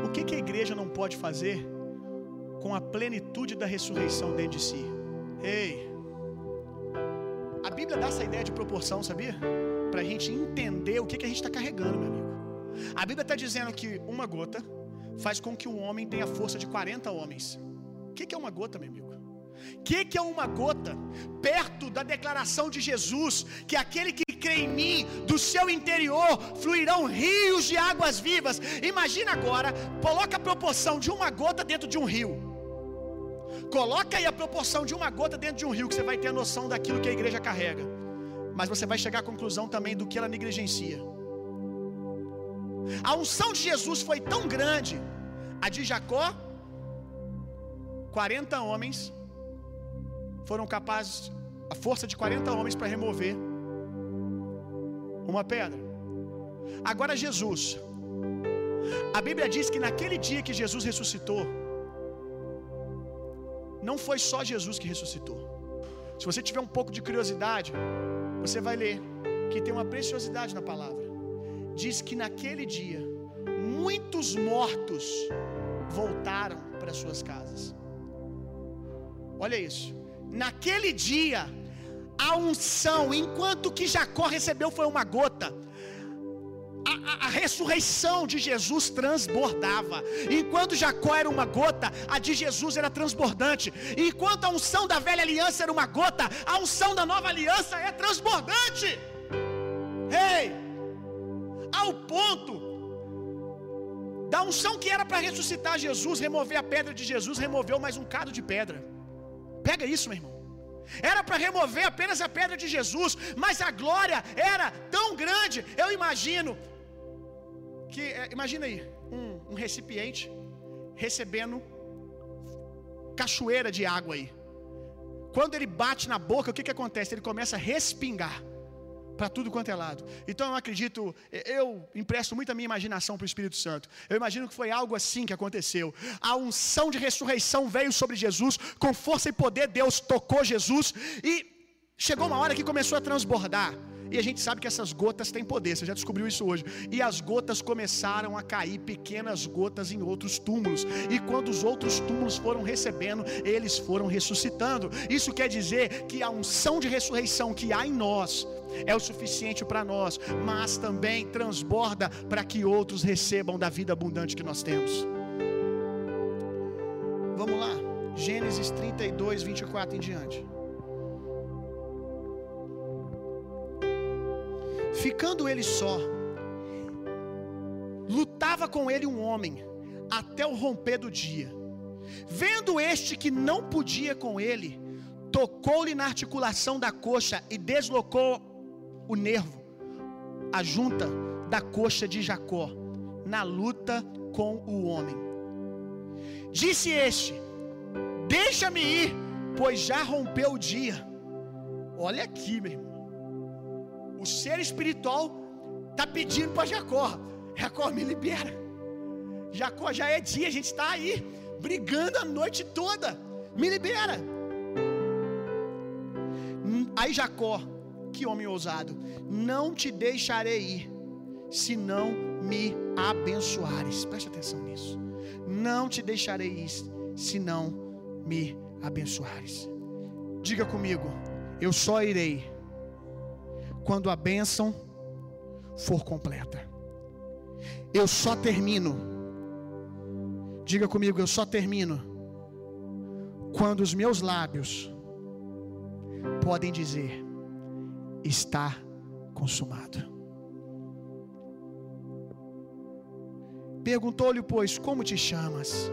o que, que a igreja não pode fazer com a plenitude da ressurreição dentro de si? Ei, a Bíblia dá essa ideia de proporção, sabia? Para a gente entender o que, que a gente está carregando, meu amigo. A Bíblia está dizendo que uma gota faz com que um homem tenha força de 40 homens. O que, que é uma gota, meu amigo? O que, que é uma gota perto da declaração de Jesus, que aquele que crê em mim, do seu interior fluirão rios de águas vivas. Imagina agora, coloca a proporção de uma gota dentro de um rio. Coloca aí a proporção de uma gota dentro de um rio, que você vai ter a noção daquilo que a igreja carrega. Mas você vai chegar à conclusão também do que ela negligencia. A unção de Jesus foi tão grande, a de Jacó, 40 homens foram capazes, a força de 40 homens para remover uma pedra. Agora Jesus, a Bíblia diz que naquele dia que Jesus ressuscitou, não foi só Jesus que ressuscitou. Se você tiver um pouco de curiosidade, você vai ler que tem uma preciosidade na palavra. Diz que naquele dia, muitos mortos voltaram para suas casas. Olha isso. Naquele dia, a unção, enquanto que Jacó recebeu foi uma gota, a, a, a, ressurreição de Jesus transbordava. Enquanto Jacó era uma gota, a de Jesus era transbordante. Enquanto a unção da velha aliança era uma gota, a unção da nova aliança é transbordante. Ei! Ao ponto da unção que era para ressuscitar Jesus, remover a pedra de Jesus, removeu mais um cado de pedra. Pega isso, meu irmão. Era para remover apenas a pedra de Jesus, mas a glória era tão grande. Eu imagino que é, imagina aí um, um recipiente recebendo cachoeira de água aí. Quando ele bate na boca, o que, que acontece? Ele começa a respingar para tudo quanto é lado. Então eu acredito, eu empresto muito a minha imaginação para o Espírito Santo. Eu imagino que foi algo assim que aconteceu. A unção de ressurreição veio sobre Jesus, com força e poder Deus tocou Jesus e chegou uma hora que começou a transbordar. E a gente sabe que essas gotas têm poder, você já descobriu isso hoje. E as gotas começaram a cair, pequenas gotas em outros túmulos. E quando os outros túmulos foram recebendo, eles foram ressuscitando. Isso quer dizer que a unção de ressurreição que há em nós é o suficiente para nós, mas também transborda para que outros recebam da vida abundante que nós temos. Vamos lá, Gênesis 32, 24 em diante. Ficando ele só, lutava com ele um homem até o romper do dia. Vendo este que não podia com ele, tocou-lhe na articulação da coxa e deslocou o nervo, a junta da coxa de Jacó, na luta com o homem. Disse este: Deixa-me ir, pois já rompeu o dia. Olha aqui, meu irmão. O ser espiritual está pedindo para Jacó: Jacó, me libera. Jacó, já é dia, a gente está aí, brigando a noite toda. Me libera. Aí Jacó, que homem ousado, não te deixarei ir, se não me abençoares. Preste atenção nisso. Não te deixarei ir, se não me abençoares. Diga comigo, eu só irei quando a bênção for completa. Eu só termino. Diga comigo, eu só termino quando os meus lábios podem dizer: está consumado. Perguntou-lhe, pois, como te chamas?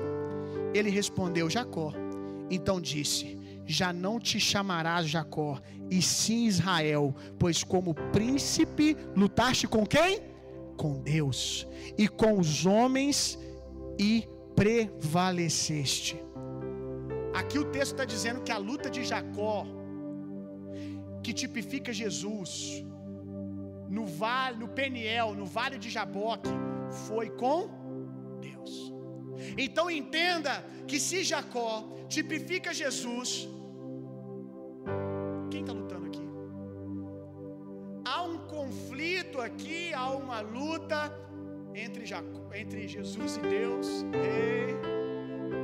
Ele respondeu: Jacó. Então disse: Já não te chamarás Jacó, e sim Israel, pois como príncipe lutaste com quem? Com Deus e com os homens e prevaleceste. Aqui o texto está dizendo que a luta de Jacó, que tipifica Jesus, no vale, no Peniel, no vale de Jaboque, foi com Deus. Então entenda que se Jacó tipifica Jesus, quem está lutando aqui? Há um conflito aqui, há uma luta entre, Jacó, entre Jesus e Deus.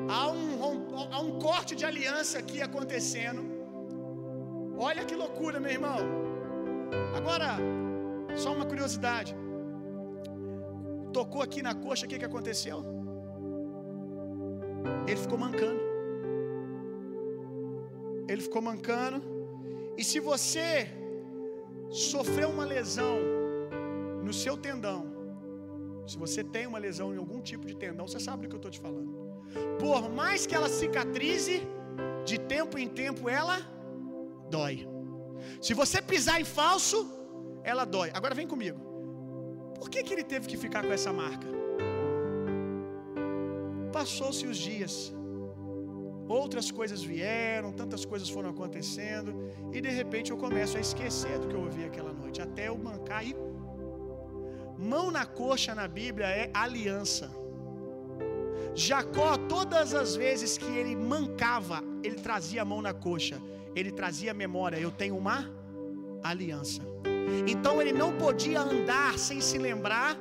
Há, um, há um corte de aliança aqui acontecendo. Olha que loucura, meu irmão. Agora, só uma curiosidade. Tocou aqui na coxa, o que, que aconteceu? Ele ficou mancando. Ele ficou mancando. E se você sofreu uma lesão no seu tendão, se você tem uma lesão em algum tipo de tendão, você sabe do que eu estou te falando. Por mais que ela cicatrize, de tempo em tempo ela dói. Se você pisar em falso, ela dói. Agora vem comigo. Por que, que ele teve que ficar com essa marca? Passou-se os dias, outras coisas vieram, tantas coisas foram acontecendo, e de repente eu começo a esquecer do que eu ouvi aquela noite, até eu mancar e. Mão na coxa na Bíblia é aliança. Jacó, todas as vezes que ele mancava, ele trazia a mão na coxa, ele trazia a memória: eu tenho uma aliança. Então ele não podia andar sem se lembrar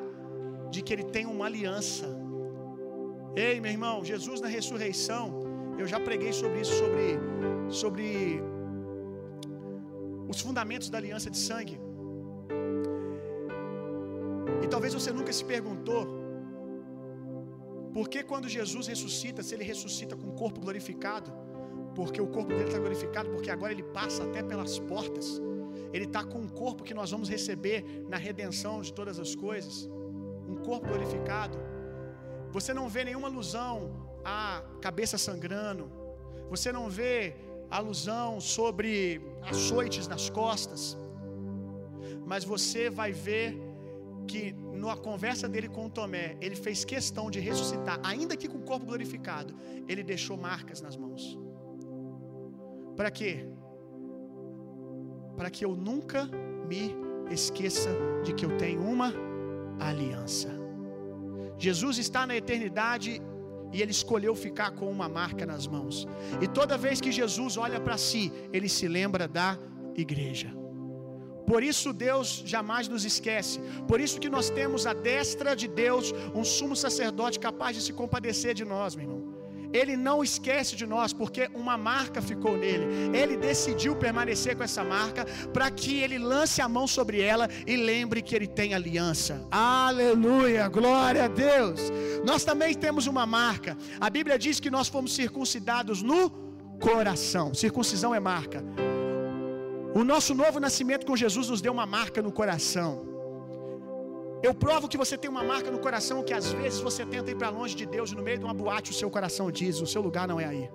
de que ele tem uma aliança. Ei, meu irmão, Jesus na ressurreição, eu já preguei sobre isso, sobre, sobre os fundamentos da aliança de sangue. E talvez você nunca se perguntou por que quando Jesus ressuscita, se ele ressuscita com o corpo glorificado, porque o corpo dele está glorificado, porque agora ele passa até pelas portas. Ele está com um corpo que nós vamos receber na redenção de todas as coisas. Um corpo glorificado. Você não vê nenhuma alusão à cabeça sangrando. Você não vê alusão sobre açoites nas costas, mas você vai ver que na conversa dele com Tomé, ele fez questão de ressuscitar, ainda que com o corpo glorificado, ele deixou marcas nas mãos. Para quê? Para que eu nunca me esqueça de que eu tenho uma aliança. Jesus está na eternidade e ele escolheu ficar com uma marca nas mãos. E toda vez que Jesus olha para si, ele se lembra da igreja. Por isso Deus jamais nos esquece. Por isso que nós temos a destra de Deus, um sumo sacerdote capaz de se compadecer de nós, meu irmão. Ele não esquece de nós, porque uma marca ficou nele. Ele decidiu permanecer com essa marca para que ele lance a mão sobre ela e lembre que ele tem aliança. Aleluia, glória a Deus. Nós também temos uma marca. A Bíblia diz que nós fomos circuncidados no coração. Circuncisão é marca. O nosso novo nascimento com Jesus nos deu uma marca no coração. Eu provo que você tem uma marca no coração que às vezes você tenta ir para longe de Deus no meio de uma boate o seu coração diz: o seu lugar não é aí.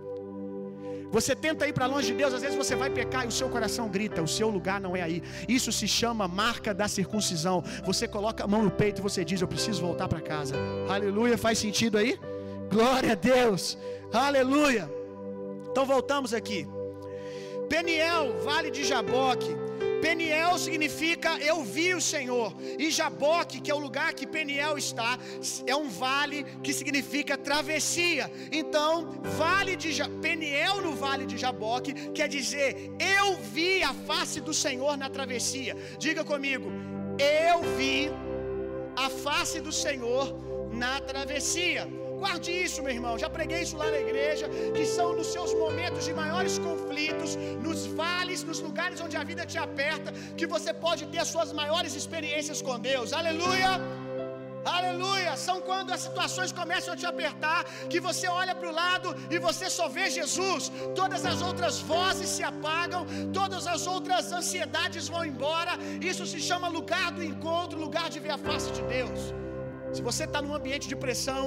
Você tenta ir para longe de Deus, às vezes você vai pecar e o seu coração grita: o seu lugar não é aí. Isso se chama marca da circuncisão. Você coloca a mão no peito e você diz: eu preciso voltar para casa. Aleluia, faz sentido aí? Glória a Deus, aleluia. Então voltamos aqui. Peniel, vale de Jaboque. Peniel significa eu vi o Senhor. E Jaboque, que é o lugar que Peniel está, é um vale que significa travessia. Então, vale de ja... Peniel no vale de Jaboque quer dizer eu vi a face do Senhor na travessia. Diga comigo, eu vi a face do Senhor na travessia. Guarde isso, meu irmão. Já preguei isso lá na igreja. Que são nos seus momentos de maiores conflitos, nos vales, nos lugares onde a vida te aperta, que você pode ter as suas maiores experiências com Deus. Aleluia! Aleluia! São quando as situações começam a te apertar, que você olha para o lado e você só vê Jesus. Todas as outras vozes se apagam, todas as outras ansiedades vão embora. Isso se chama lugar do encontro, lugar de ver a face de Deus. Se você está num ambiente de pressão,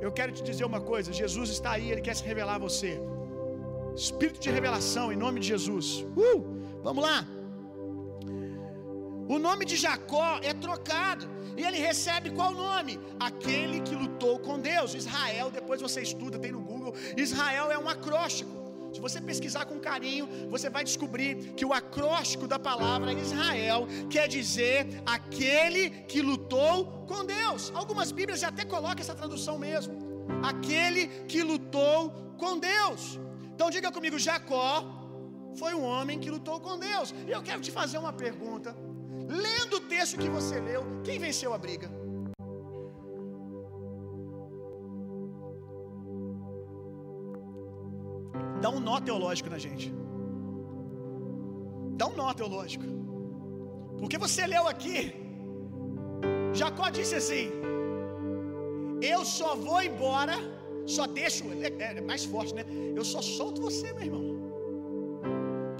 eu quero te dizer uma coisa: Jesus está aí, Ele quer se revelar a você. Espírito de revelação, em nome de Jesus. Uh, vamos lá. O nome de Jacó é trocado. E ele recebe qual nome? Aquele que lutou com Deus. Israel, depois você estuda, tem no Google. Israel é um acróstico. Se você pesquisar com carinho, você vai descobrir que o acróstico da palavra Israel quer dizer aquele que lutou com Deus. Algumas Bíblias até colocam essa tradução mesmo. Aquele que lutou com Deus. Então diga comigo, Jacó foi um homem que lutou com Deus. E eu quero te fazer uma pergunta. Lendo o texto que você leu, quem venceu a briga? Dá um nó teológico na gente. Dá um nó teológico. Porque você leu aqui, Jacó disse assim: Eu só vou embora, só deixo, é, é mais forte, né? Eu só solto você, meu irmão.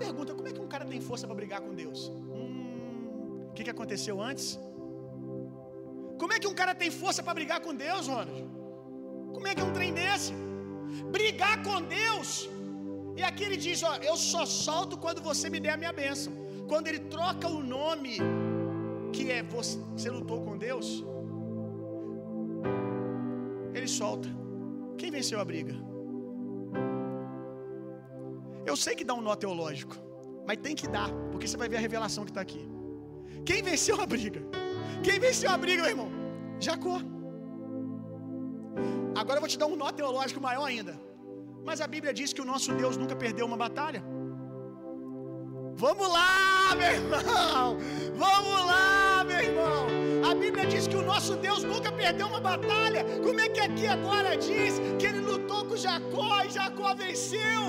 Pergunta: como é que um cara tem força para brigar com Deus? Hum, o que, que aconteceu antes? Como é que um cara tem força para brigar com Deus, Ronald? Como é que é um trem desse? Brigar com Deus. E aqui ele diz: Ó, eu só solto quando você me der a minha bênção. Quando ele troca o nome, que é você, você lutou com Deus, ele solta. Quem venceu a briga? Eu sei que dá um nó teológico, mas tem que dar, porque você vai ver a revelação que está aqui. Quem venceu a briga? Quem venceu a briga, meu irmão? Jacó. Agora eu vou te dar um nó teológico maior ainda. Mas a Bíblia diz que o nosso Deus nunca perdeu uma batalha. Vamos lá, meu irmão! Vamos lá, meu irmão! A Bíblia diz que o nosso Deus nunca perdeu uma batalha. Como é que aqui agora diz que ele lutou com Jacó e Jacó venceu?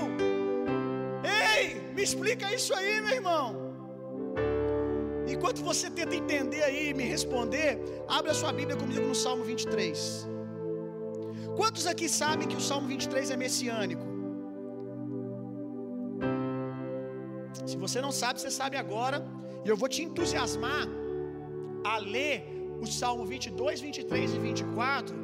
Ei, me explica isso aí, meu irmão. Enquanto você tenta entender aí e me responder, abre a sua Bíblia comigo no Salmo 23. Quantos aqui sabem que o Salmo 23 é messiânico? Se você não sabe, você sabe agora. E eu vou te entusiasmar a ler o Salmo 22, 23 e 24.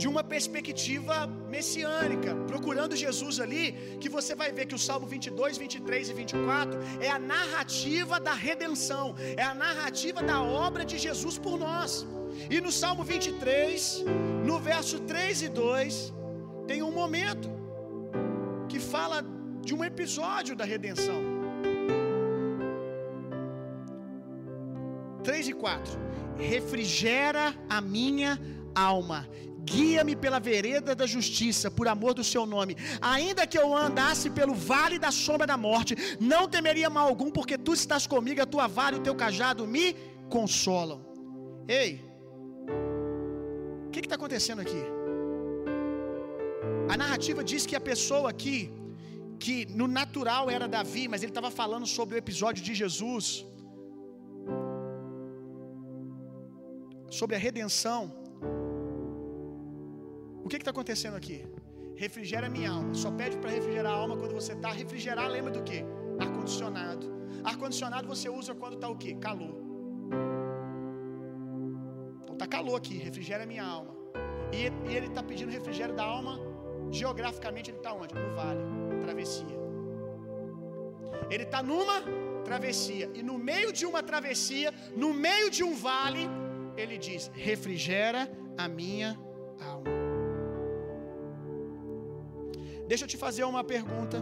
de uma perspectiva messiânica, procurando Jesus ali, que você vai ver que o Salmo 22, 23 e 24 é a narrativa da redenção, é a narrativa da obra de Jesus por nós. E no Salmo 23, no verso 3 e 2, tem um momento que fala de um episódio da redenção. 3 e 4. Refrigera a minha alma, guia-me pela vereda da justiça, por amor do seu nome. Ainda que eu andasse pelo vale da sombra da morte, não temeria mal algum, porque tu estás comigo, a tua vara e o teu cajado me consolam. Ei, que está acontecendo aqui? A narrativa diz que a pessoa aqui, que no natural era Davi, mas ele estava falando sobre o episódio de Jesus, sobre a redenção. O que está acontecendo aqui? Refrigera minha alma. Só pede para refrigerar a alma quando você está. Refrigerar, lembra do que? Ar-condicionado. Ar-condicionado você usa quando está o que? Calor. Então está calor aqui. Refrigera minha alma. E, e ele está pedindo refrigério da alma. Geograficamente ele está onde? No vale. Travessia. Ele está numa travessia. E no meio de uma travessia, no meio de um vale, ele diz: refrigera a minha alma. Deixa eu te fazer uma pergunta.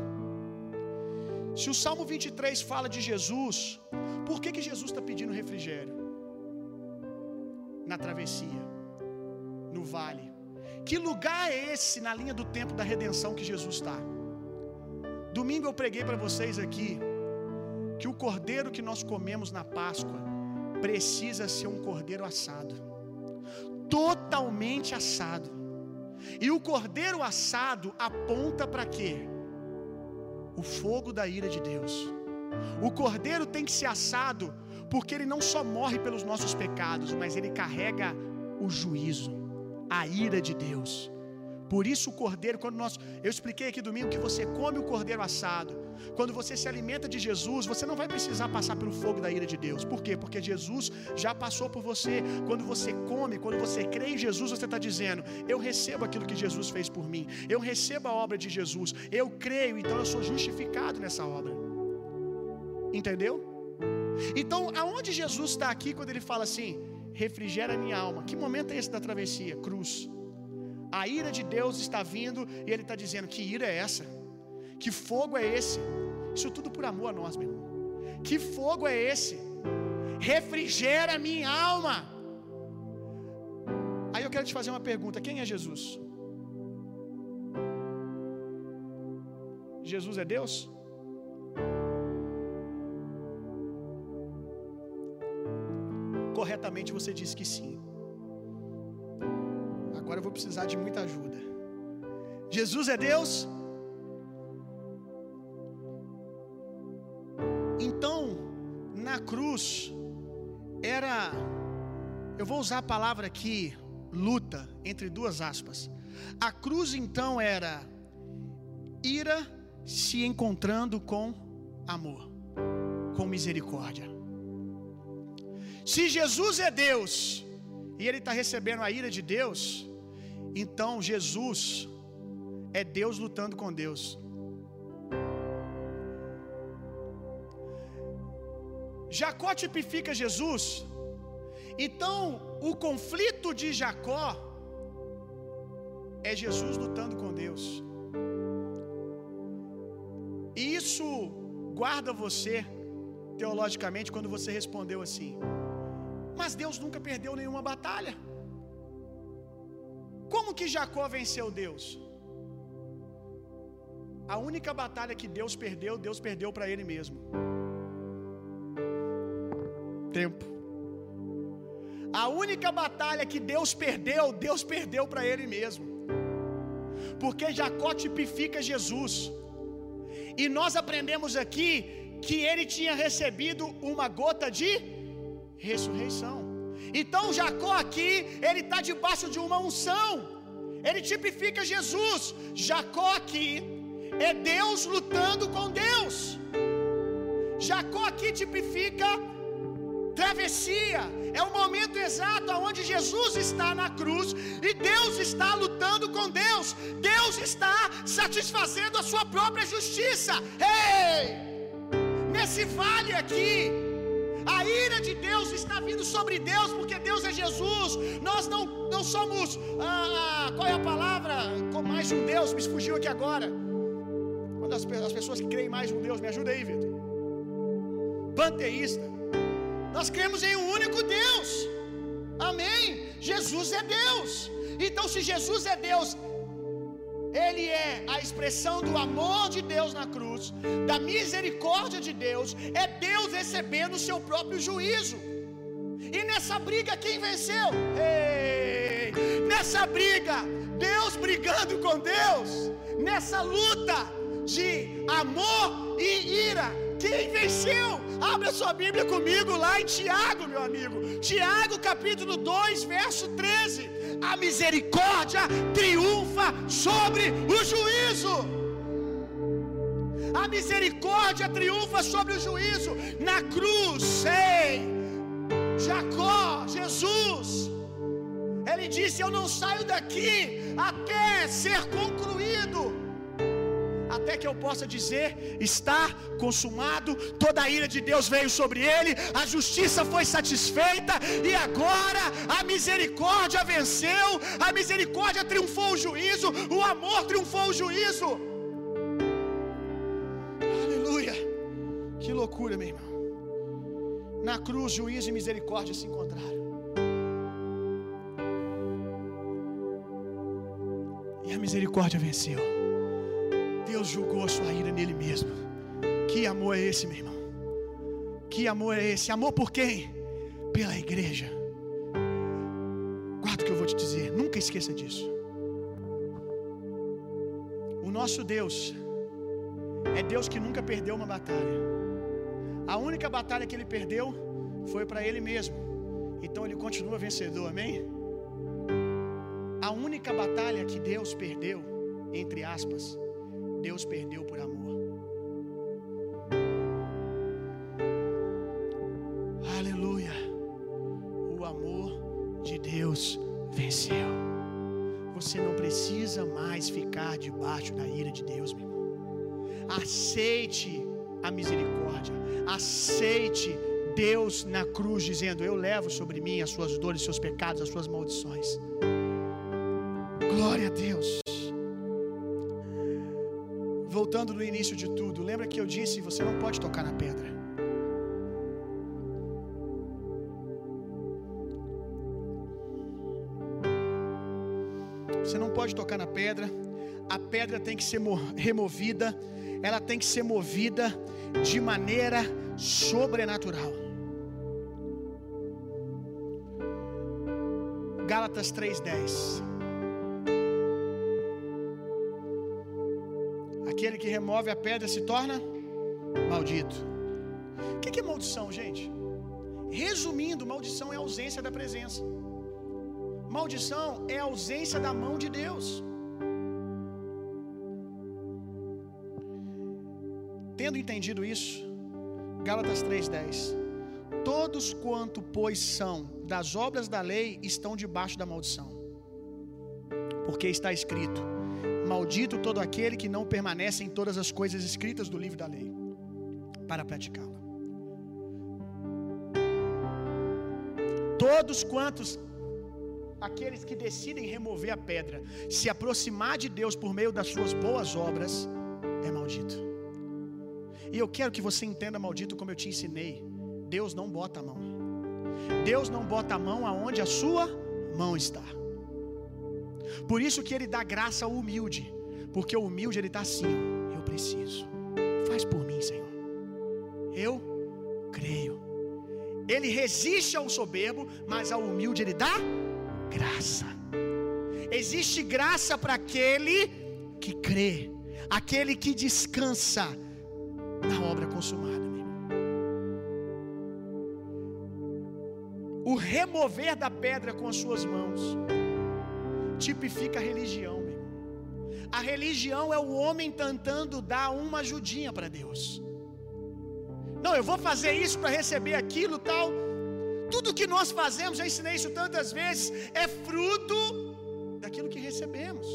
Se o Salmo 23 fala de Jesus, por que, que Jesus está pedindo refrigério? Na travessia, no vale. Que lugar é esse na linha do tempo da redenção que Jesus está? Domingo eu preguei para vocês aqui que o cordeiro que nós comemos na Páscoa precisa ser um cordeiro assado totalmente assado. E o cordeiro assado aponta para quê? O fogo da ira de Deus. O cordeiro tem que ser assado porque ele não só morre pelos nossos pecados, mas ele carrega o juízo, a ira de Deus. Por isso o cordeiro, quando nós, eu expliquei aqui domingo que você come o cordeiro assado. Quando você se alimenta de Jesus, você não vai precisar passar pelo fogo da ira de Deus. Por quê? Porque Jesus já passou por você. Quando você come, quando você crê em Jesus, você está dizendo: Eu recebo aquilo que Jesus fez por mim. Eu recebo a obra de Jesus. Eu creio, então eu sou justificado nessa obra. Entendeu? Então, aonde Jesus está aqui quando ele fala assim: refrigera minha alma? Que momento é esse da travessia? Cruz. A ira de Deus está vindo e ele está dizendo: Que ira é essa? Que fogo é esse? Isso tudo por amor a nós, meu irmão. Que fogo é esse? Refrigera minha alma. Aí eu quero te fazer uma pergunta: quem é Jesus? Jesus é Deus? Corretamente você disse que sim. Agora eu vou precisar de muita ajuda. Jesus é Deus? Então, na cruz, era. Eu vou usar a palavra aqui, luta, entre duas aspas. A cruz então era ira se encontrando com amor, com misericórdia. Se Jesus é Deus e ele está recebendo a ira de Deus, então Jesus é Deus lutando com Deus. Jacó tipifica Jesus. Então, o conflito de Jacó é Jesus lutando com Deus. E isso guarda você teologicamente quando você respondeu assim: Mas Deus nunca perdeu nenhuma batalha. Como que Jacó venceu Deus? A única batalha que Deus perdeu, Deus perdeu para ele mesmo. Tempo. A única batalha que Deus perdeu, Deus perdeu para ele mesmo. Porque Jacó tipifica Jesus. E nós aprendemos aqui que ele tinha recebido uma gota de ressurreição. Então Jacó aqui, ele está debaixo de uma unção. Ele tipifica Jesus. Jacó aqui é Deus lutando com Deus. Jacó aqui tipifica travessia, é o momento exato onde Jesus está na cruz e Deus está lutando com Deus, Deus está satisfazendo a sua própria justiça. Ei! Nesse vale aqui, a ira de Deus está vindo sobre Deus, porque Deus é Jesus. Nós não, não somos, ah, qual é a palavra? Com mais um Deus, me fugiu aqui agora. Uma das as pessoas que creem mais um Deus, me ajuda aí, Vitor. Panteísta. Nós cremos em um único Deus. Amém. Jesus é Deus. Então, se Jesus é Deus, Ele é a expressão do amor de Deus na cruz, da misericórdia de Deus, é Deus recebendo o seu próprio juízo. E nessa briga, quem venceu? Ei, nessa briga, Deus brigando com Deus, nessa luta de amor e ira, quem venceu? Abra sua Bíblia comigo lá em Tiago, meu amigo. Tiago, capítulo 2, verso 13. A misericórdia triunfa sobre o juízo. A misericórdia triunfa sobre o juízo. Na cruz, sei. Jacó, Jesus. Ele disse: Eu não saio daqui até ser concluído até que eu possa dizer: está consumado, toda a ira de Deus veio sobre ele, a justiça foi satisfeita e agora a misericórdia venceu, a misericórdia triunfou o juízo, o amor triunfou o juízo. Aleluia! Que loucura, meu irmão. Na cruz, juízo e misericórdia se encontraram. E a misericórdia venceu. Deus julgou a sua ira nele mesmo. Que amor é esse, meu irmão? Que amor é esse? Amor por quem? Pela igreja. Guarda o que eu vou te dizer, nunca esqueça disso. O nosso Deus é Deus que nunca perdeu uma batalha. A única batalha que ele perdeu foi para ele mesmo. Então ele continua vencedor, amém? A única batalha que Deus perdeu, entre aspas, Deus perdeu por amor. Aleluia. O amor de Deus venceu. Você não precisa mais ficar debaixo da ira de Deus, meu irmão. Aceite a misericórdia. Aceite Deus na cruz dizendo: Eu levo sobre mim as suas dores, os seus pecados, as suas maldições. Glória a Deus. Voltando no início de tudo, lembra que eu disse: você não pode tocar na pedra. Você não pode tocar na pedra. A pedra tem que ser removida. Ela tem que ser movida de maneira sobrenatural. Gálatas 3:10 remove a pedra se torna maldito. O que é maldição, gente? Resumindo, maldição é ausência da presença. Maldição é ausência da mão de Deus. Tendo entendido isso, Gálatas 3:10. Todos quanto pois são das obras da lei estão debaixo da maldição. Porque está escrito: Maldito todo aquele que não permanece em todas as coisas escritas do livro da lei, para praticá-la. Todos quantos aqueles que decidem remover a pedra, se aproximar de Deus por meio das suas boas obras, é maldito. E eu quero que você entenda, maldito, como eu te ensinei. Deus não bota a mão. Deus não bota a mão aonde a sua mão está. Por isso que ele dá graça ao humilde, porque o humilde ele está assim: eu preciso, faz por mim, Senhor. Eu creio. Ele resiste ao soberbo, mas ao humilde ele dá graça. Existe graça para aquele que crê, aquele que descansa na obra consumada. O remover da pedra com as suas mãos tipifica a religião. Meu. A religião é o homem tentando dar uma ajudinha para Deus. Não, eu vou fazer isso para receber aquilo tal. Tudo que nós fazemos, já ensinei isso tantas vezes, é fruto daquilo que recebemos.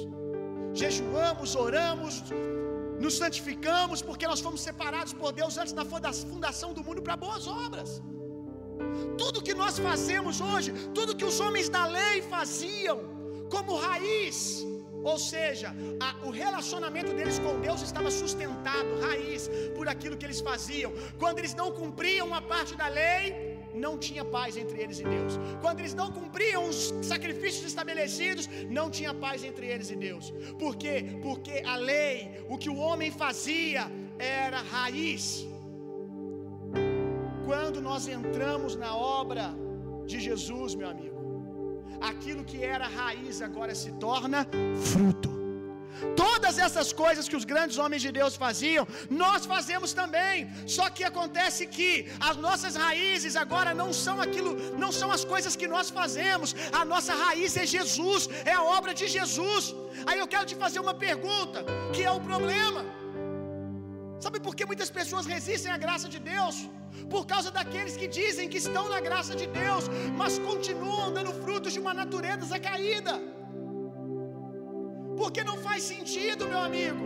Jejuamos, oramos, nos santificamos porque nós fomos separados por Deus antes da fundação do mundo para boas obras. Tudo que nós fazemos hoje, tudo que os homens da lei faziam como raiz, ou seja, a, o relacionamento deles com Deus estava sustentado, raiz, por aquilo que eles faziam. Quando eles não cumpriam uma parte da lei, não tinha paz entre eles e Deus. Quando eles não cumpriam os sacrifícios estabelecidos, não tinha paz entre eles e Deus. Por quê? Porque a lei, o que o homem fazia, era raiz. Quando nós entramos na obra de Jesus, meu amigo, aquilo que era raiz agora se torna fruto. Todas essas coisas que os grandes homens de Deus faziam, nós fazemos também. Só que acontece que as nossas raízes agora não são aquilo, não são as coisas que nós fazemos. A nossa raiz é Jesus, é a obra de Jesus. Aí eu quero te fazer uma pergunta, que é o problema. Sabe por que muitas pessoas resistem à graça de Deus? Por causa daqueles que dizem que estão na graça de Deus, mas continuam dando frutos de uma natureza caída. Porque não faz sentido, meu amigo.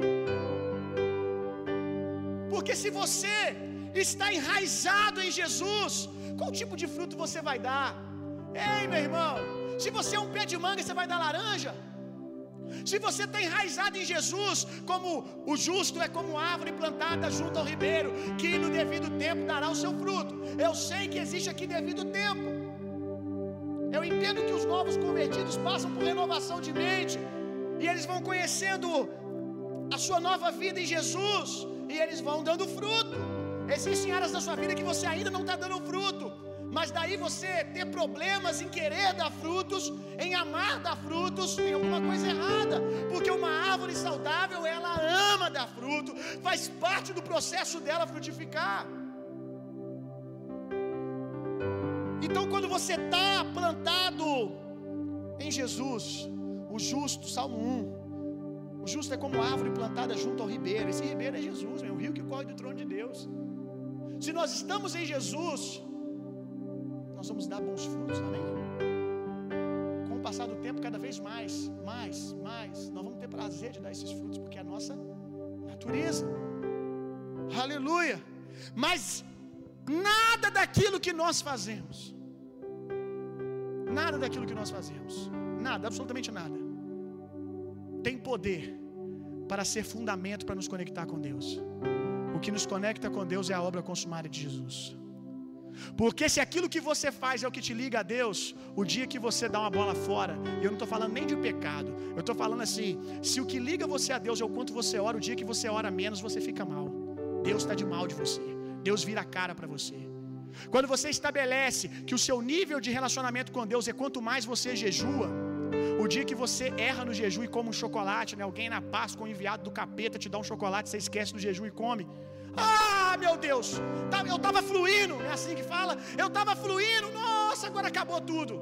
Porque se você está enraizado em Jesus, qual tipo de fruto você vai dar? Ei, meu irmão, se você é um pé de manga, você vai dar laranja? Se você está enraizado em Jesus, como o justo é como árvore plantada junto ao ribeiro, que no devido tempo dará o seu fruto. Eu sei que existe aqui devido tempo. Eu entendo que os novos convertidos passam por renovação de mente, e eles vão conhecendo a sua nova vida em Jesus, e eles vão dando fruto. Existem áreas da sua vida que você ainda não está dando fruto. Mas daí você ter problemas em querer dar frutos, em amar dar frutos, tem alguma coisa errada. Porque uma árvore saudável, ela ama dar fruto, faz parte do processo dela frutificar. Então, quando você está plantado em Jesus, o justo, Salmo 1, o justo é como árvore plantada junto ao ribeiro. Esse ribeiro é Jesus, é o rio que corre do trono de Deus. Se nós estamos em Jesus, nós vamos dar bons frutos, amém? Com o passar do tempo, cada vez mais, mais, mais, nós vamos ter prazer de dar esses frutos, porque é a nossa natureza. Aleluia! Mas nada daquilo que nós fazemos, nada daquilo que nós fazemos, nada, absolutamente nada, tem poder para ser fundamento para nos conectar com Deus. O que nos conecta com Deus é a obra consumada de Jesus. Porque se aquilo que você faz é o que te liga a Deus, o dia que você dá uma bola fora, eu não estou falando nem de pecado, eu estou falando assim: se o que liga você a Deus é o quanto você ora, o dia que você ora menos, você fica mal. Deus está de mal de você, Deus vira a cara para você. Quando você estabelece que o seu nível de relacionamento com Deus é quanto mais você jejua, o dia que você erra no jejum e come um chocolate, né? alguém na Páscoa, um enviado do capeta, te dá um chocolate, você esquece do jejum e come. Ah, meu Deus, eu estava fluindo, é assim que fala. Eu estava fluindo, nossa, agora acabou tudo.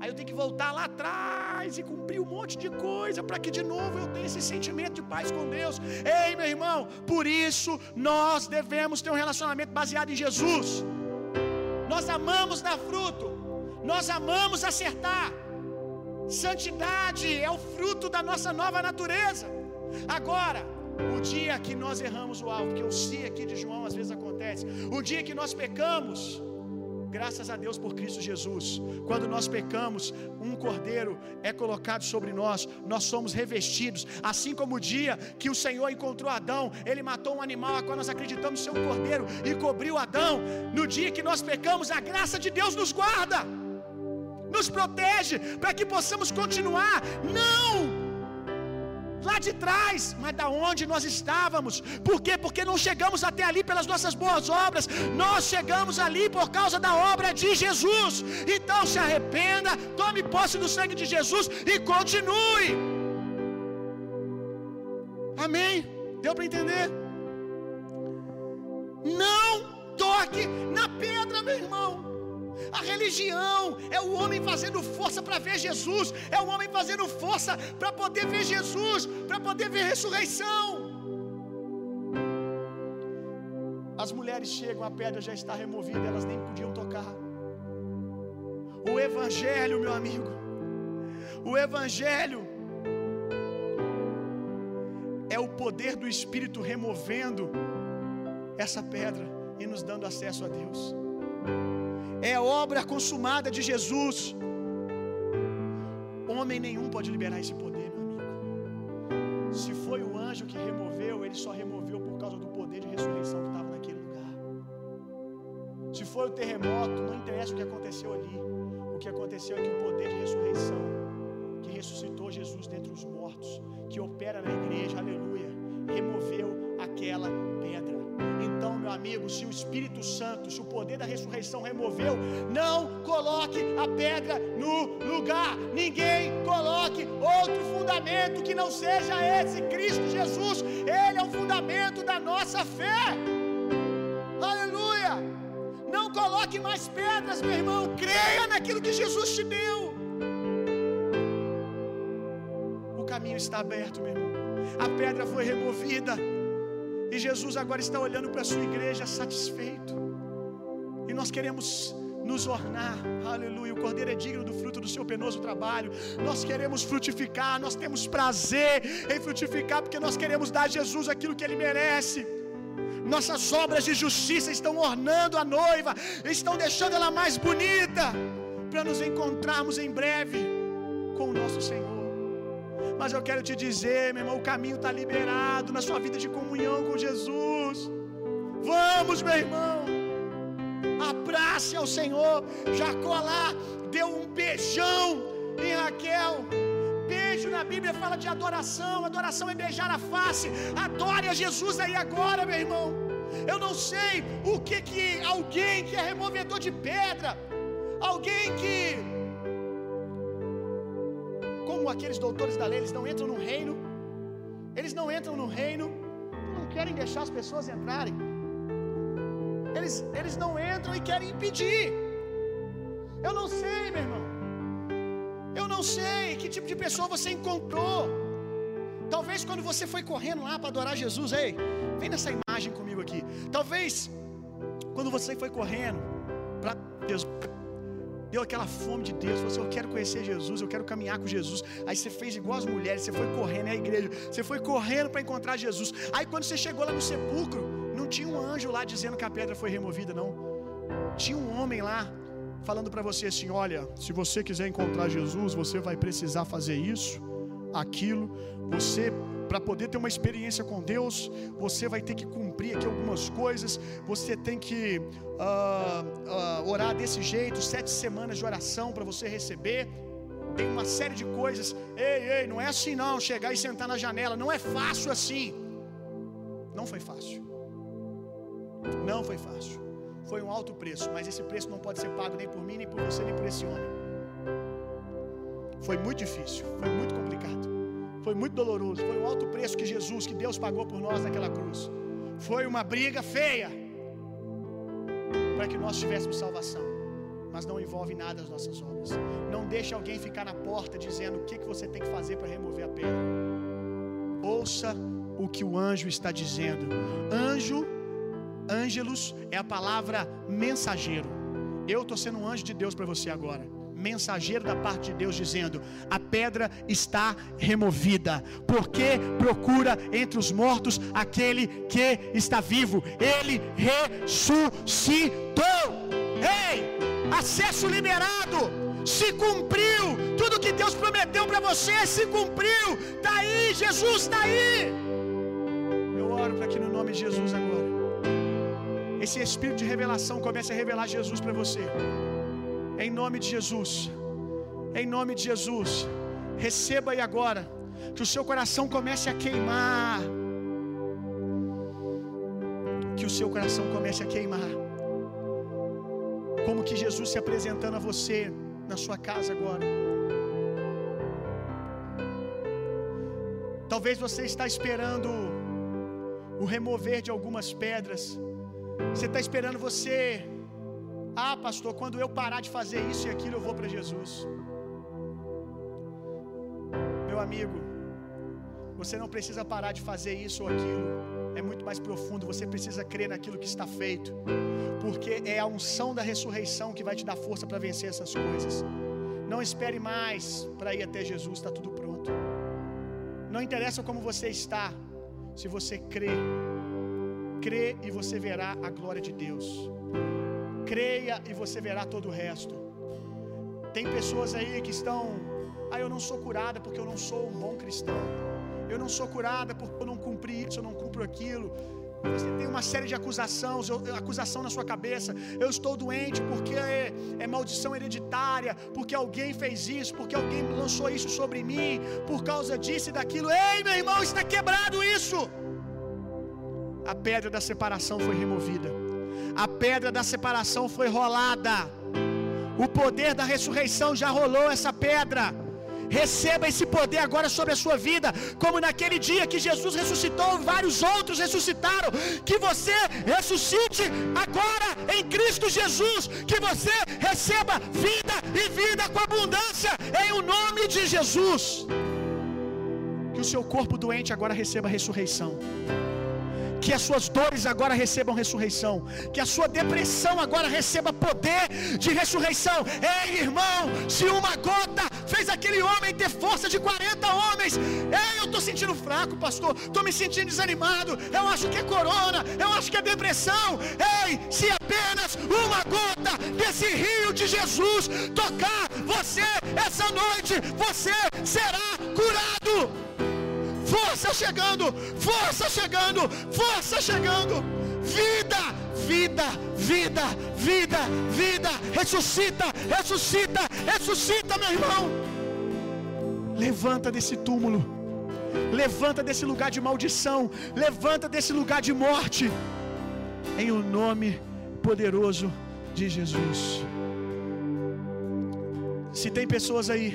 Aí eu tenho que voltar lá atrás e cumprir um monte de coisa para que de novo eu tenha esse sentimento de paz com Deus. Ei, meu irmão, por isso nós devemos ter um relacionamento baseado em Jesus. Nós amamos dar fruto, nós amamos acertar. Santidade é o fruto da nossa nova natureza. Agora, o dia que nós erramos o alvo, que eu sei aqui de João às vezes acontece. O dia que nós pecamos, graças a Deus por Cristo Jesus. Quando nós pecamos, um cordeiro é colocado sobre nós, nós somos revestidos. Assim como o dia que o Senhor encontrou Adão, ele matou um animal a qual nós acreditamos ser um cordeiro e cobriu Adão. No dia que nós pecamos, a graça de Deus nos guarda, nos protege, para que possamos continuar. Não! Lá de trás, mas da onde nós estávamos. Por quê? Porque não chegamos até ali pelas nossas boas obras, nós chegamos ali por causa da obra de Jesus. Então se arrependa, tome posse do sangue de Jesus e continue. Amém? Deu para entender? Não toque na pedra, meu irmão. A religião é o homem fazendo força para ver Jesus, é o homem fazendo força para poder ver Jesus, para poder ver ressurreição. As mulheres chegam, a pedra já está removida, elas nem podiam tocar. O Evangelho, meu amigo, o Evangelho é o poder do Espírito removendo essa pedra e nos dando acesso a Deus. É obra consumada de Jesus. Homem nenhum pode liberar esse poder, meu amigo. Se foi o anjo que removeu, ele só removeu por causa do poder de ressurreição que estava naquele lugar. Se foi o terremoto, não interessa o que aconteceu ali. O que aconteceu é que o poder de ressurreição que ressuscitou Jesus dentre os mortos, que opera na igreja, aleluia, removeu aquela pedra. Então, meu amigo, se o Espírito Santo, se o poder da ressurreição removeu, não coloque a pedra no lugar. Ninguém coloque outro fundamento que não seja esse Cristo Jesus. Ele é o fundamento da nossa fé. Aleluia! Não coloque mais pedras, meu irmão. Creia naquilo que Jesus te deu. O caminho está aberto, meu irmão. A pedra foi removida. E Jesus agora está olhando para a sua igreja satisfeito. E nós queremos nos ornar, aleluia. O cordeiro é digno do fruto do seu penoso trabalho. Nós queremos frutificar, nós temos prazer em frutificar, porque nós queremos dar a Jesus aquilo que ele merece. Nossas obras de justiça estão ornando a noiva, estão deixando ela mais bonita, para nos encontrarmos em breve com o nosso Senhor. Mas eu quero te dizer, meu irmão, o caminho está liberado na sua vida de comunhão com Jesus. Vamos, meu irmão. Abrace ao Senhor. Jacó lá deu um beijão em Raquel. Beijo na Bíblia fala de adoração. Adoração é beijar a face. Adore a Jesus aí agora, meu irmão. Eu não sei o que que alguém que é removedor de pedra, alguém que como aqueles doutores da lei, eles não entram no reino. Eles não entram no reino, não querem deixar as pessoas entrarem. Eles, eles não entram e querem impedir. Eu não sei, meu irmão. Eu não sei que tipo de pessoa você encontrou. Talvez quando você foi correndo lá para adorar Jesus, ei, vem nessa imagem comigo aqui. Talvez quando você foi correndo para Jesus, deu aquela fome de Deus, você eu quero conhecer Jesus, eu quero caminhar com Jesus. Aí você fez igual as mulheres, você foi correndo, é a igreja, você foi correndo para encontrar Jesus. Aí quando você chegou lá no sepulcro, não tinha um anjo lá dizendo que a pedra foi removida, não. Tinha um homem lá falando para você assim: olha, se você quiser encontrar Jesus, você vai precisar fazer isso, aquilo. Você, para poder ter uma experiência com Deus, você vai ter que cumprir aqui algumas coisas. Você tem que uh, uh, orar desse jeito, sete semanas de oração para você receber. Tem uma série de coisas. Ei, ei, não é assim não. Chegar e sentar na janela, não é fácil assim. Não foi fácil. Não foi fácil. Foi um alto preço, mas esse preço não pode ser pago nem por mim, nem por você, nem por esse homem. Foi muito difícil, foi muito complicado, foi muito doloroso. Foi um alto preço que Jesus, que Deus pagou por nós naquela cruz. Foi uma briga feia para que nós tivéssemos salvação, mas não envolve nada as nossas obras. Não deixe alguém ficar na porta dizendo o que, que você tem que fazer para remover a pedra. Ouça o que o anjo está dizendo. Anjo Ângelos é a palavra mensageiro. Eu estou sendo um anjo de Deus para você agora. Mensageiro da parte de Deus dizendo: a pedra está removida, porque procura entre os mortos aquele que está vivo. Ele ressuscitou. Ei, acesso liberado. Se cumpriu tudo que Deus prometeu para você, se cumpriu. Tá aí, Jesus está aí. Eu oro para que no nome de Jesus agora esse espírito de revelação comece a revelar Jesus para você. Em nome de Jesus. Em nome de Jesus. Receba aí agora. Que o seu coração comece a queimar. Que o seu coração comece a queimar. Como que Jesus se apresentando a você na sua casa agora. Talvez você está esperando o remover de algumas pedras. Você está esperando você. Ah, pastor, quando eu parar de fazer isso e aquilo, eu vou para Jesus. Meu amigo, você não precisa parar de fazer isso ou aquilo. é muito mais profundo. Você precisa crer naquilo que está feito, porque é a unção da ressurreição que vai te dar força para vencer essas coisas. Não espere mais para ir até Jesus, está tudo pronto. Não interessa como você está, se você crê, crê e você verá a glória de Deus. Creia e você verá todo o resto. Tem pessoas aí que estão, ah, eu não sou curada porque eu não sou um bom cristão. Eu não sou curada porque eu não cumpri isso, eu não cumpro aquilo. Você tem uma série de acusações, acusação na sua cabeça. Eu estou doente porque é, é, maldição hereditária, porque alguém fez isso, porque alguém lançou isso sobre mim, por causa disso e daquilo. Ei, meu irmão, está quebrado isso. A pedra da separação foi removida. A pedra da separação foi rolada. O poder da ressurreição já rolou essa pedra. Receba esse poder agora sobre a sua vida, como naquele dia que Jesus ressuscitou, vários outros ressuscitaram. Que você ressuscite agora em Cristo Jesus, que você receba vida e vida com abundância em o nome de Jesus. Que o seu corpo doente agora receba ressurreição que as suas dores agora recebam ressurreição, que a sua depressão agora receba poder de ressurreição. Ei, irmão, se uma gota fez aquele homem ter força de 40 homens, ei, eu estou sentindo fraco, pastor, estou me sentindo desanimado, eu acho que é corona, eu acho que é depressão. Ei, se apenas uma gota desse rio de Jesus tocar você essa noite, você será curado força chegando, força chegando, força chegando. Vida, vida, vida, vida, vida. Ressuscita, ressuscita, ressuscita, meu irmão. Levanta desse túmulo. Levanta desse lugar de maldição. Levanta desse lugar de morte. Em o nome poderoso de Jesus. Se tem pessoas aí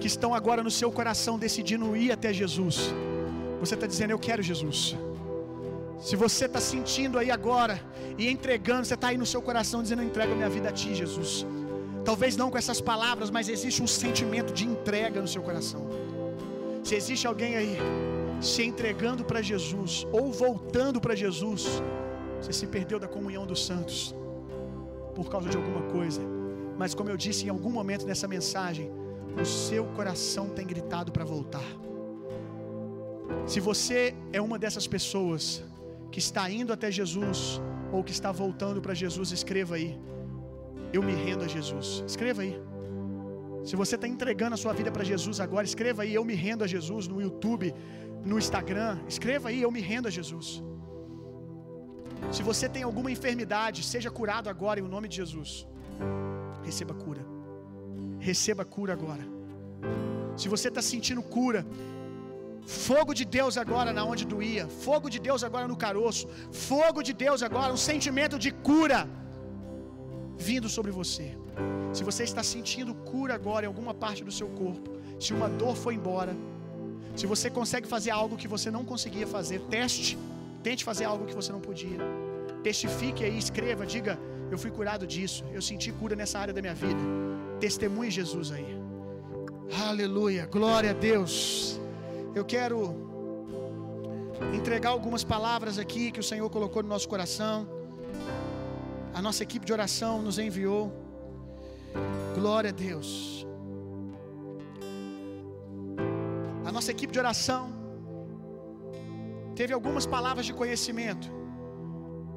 que estão agora no seu coração decidindo ir até Jesus. Você está dizendo, eu quero Jesus. Se você está sentindo aí agora e entregando, você está aí no seu coração dizendo, eu entrego a minha vida a Ti, Jesus. Talvez não com essas palavras, mas existe um sentimento de entrega no seu coração. Se existe alguém aí se entregando para Jesus ou voltando para Jesus, você se perdeu da comunhão dos santos por causa de alguma coisa. Mas como eu disse em algum momento nessa mensagem, o seu coração tem gritado para voltar. Se você é uma dessas pessoas que está indo até Jesus ou que está voltando para Jesus, escreva aí. Eu me rendo a Jesus. Escreva aí. Se você está entregando a sua vida para Jesus agora, escreva aí. Eu me rendo a Jesus no YouTube, no Instagram. Escreva aí. Eu me rendo a Jesus. Se você tem alguma enfermidade, seja curado agora em nome de Jesus. Receba cura. Receba cura agora. Se você está sentindo cura, fogo de Deus agora na onde doía, fogo de Deus agora no caroço, fogo de Deus agora, um sentimento de cura vindo sobre você. Se você está sentindo cura agora em alguma parte do seu corpo, se uma dor foi embora, se você consegue fazer algo que você não conseguia fazer, teste, tente fazer algo que você não podia. Testifique aí, escreva, diga: Eu fui curado disso, eu senti cura nessa área da minha vida. Testemunhe Jesus aí. Aleluia, glória a Deus. Eu quero entregar algumas palavras aqui que o Senhor colocou no nosso coração. A nossa equipe de oração nos enviou. Glória a Deus. A nossa equipe de oração teve algumas palavras de conhecimento.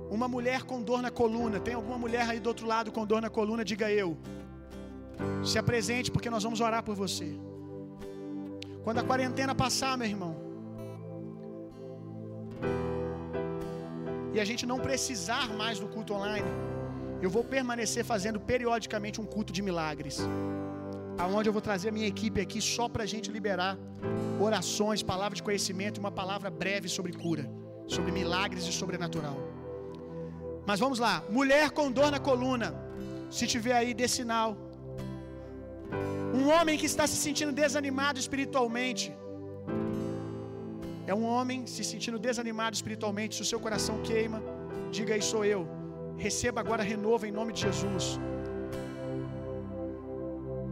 Uma mulher com dor na coluna. Tem alguma mulher aí do outro lado com dor na coluna? Diga eu. Se apresente porque nós vamos orar por você. Quando a quarentena passar, meu irmão, e a gente não precisar mais do culto online, eu vou permanecer fazendo periodicamente um culto de milagres. Aonde eu vou trazer a minha equipe aqui só para a gente liberar orações, palavra de conhecimento e uma palavra breve sobre cura, sobre milagres e sobrenatural. Mas vamos lá, mulher com dor na coluna, se tiver aí dê sinal. Um homem que está se sentindo desanimado espiritualmente. É um homem se sentindo desanimado espiritualmente. Se o seu coração queima, diga aí sou eu. Receba agora renovo em nome de Jesus.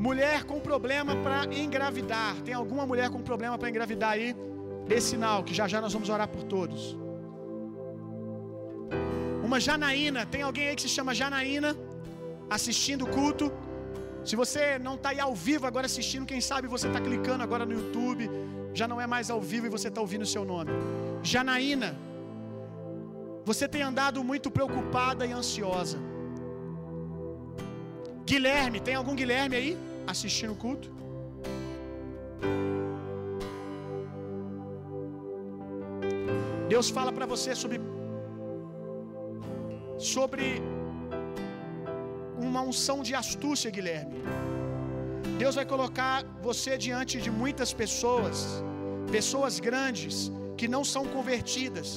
Mulher com problema para engravidar. Tem alguma mulher com problema para engravidar aí? Dê sinal, que já já nós vamos orar por todos. Uma Janaína, tem alguém aí que se chama Janaína assistindo o culto? Se você não está aí ao vivo agora assistindo, quem sabe você está clicando agora no YouTube, já não é mais ao vivo e você está ouvindo o seu nome. Janaína, você tem andado muito preocupada e ansiosa. Guilherme, tem algum Guilherme aí assistindo o culto? Deus fala para você sobre sobre uma unção de astúcia, Guilherme. Deus vai colocar você diante de muitas pessoas, pessoas grandes que não são convertidas.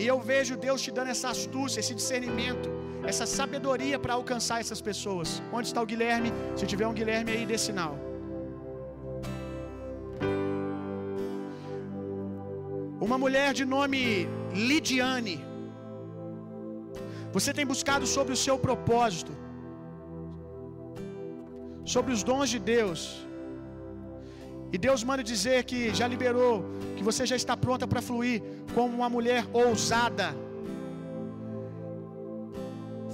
E eu vejo Deus te dando essa astúcia, esse discernimento, essa sabedoria para alcançar essas pessoas. Onde está o Guilherme? Se tiver um Guilherme aí, dê sinal. Uma mulher de nome Lidiane. Você tem buscado sobre o seu propósito, sobre os dons de Deus. E Deus manda dizer que já liberou, que você já está pronta para fluir como uma mulher ousada.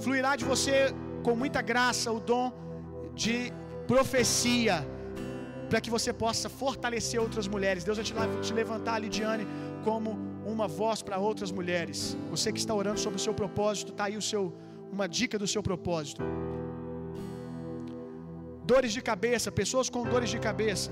Fluirá de você com muita graça o dom de profecia, para que você possa fortalecer outras mulheres. Deus vai te levantar, Lidiane, como uma voz para outras mulheres. Você que está orando sobre o seu propósito, está aí o seu, uma dica do seu propósito. Dores de cabeça, pessoas com dores de cabeça.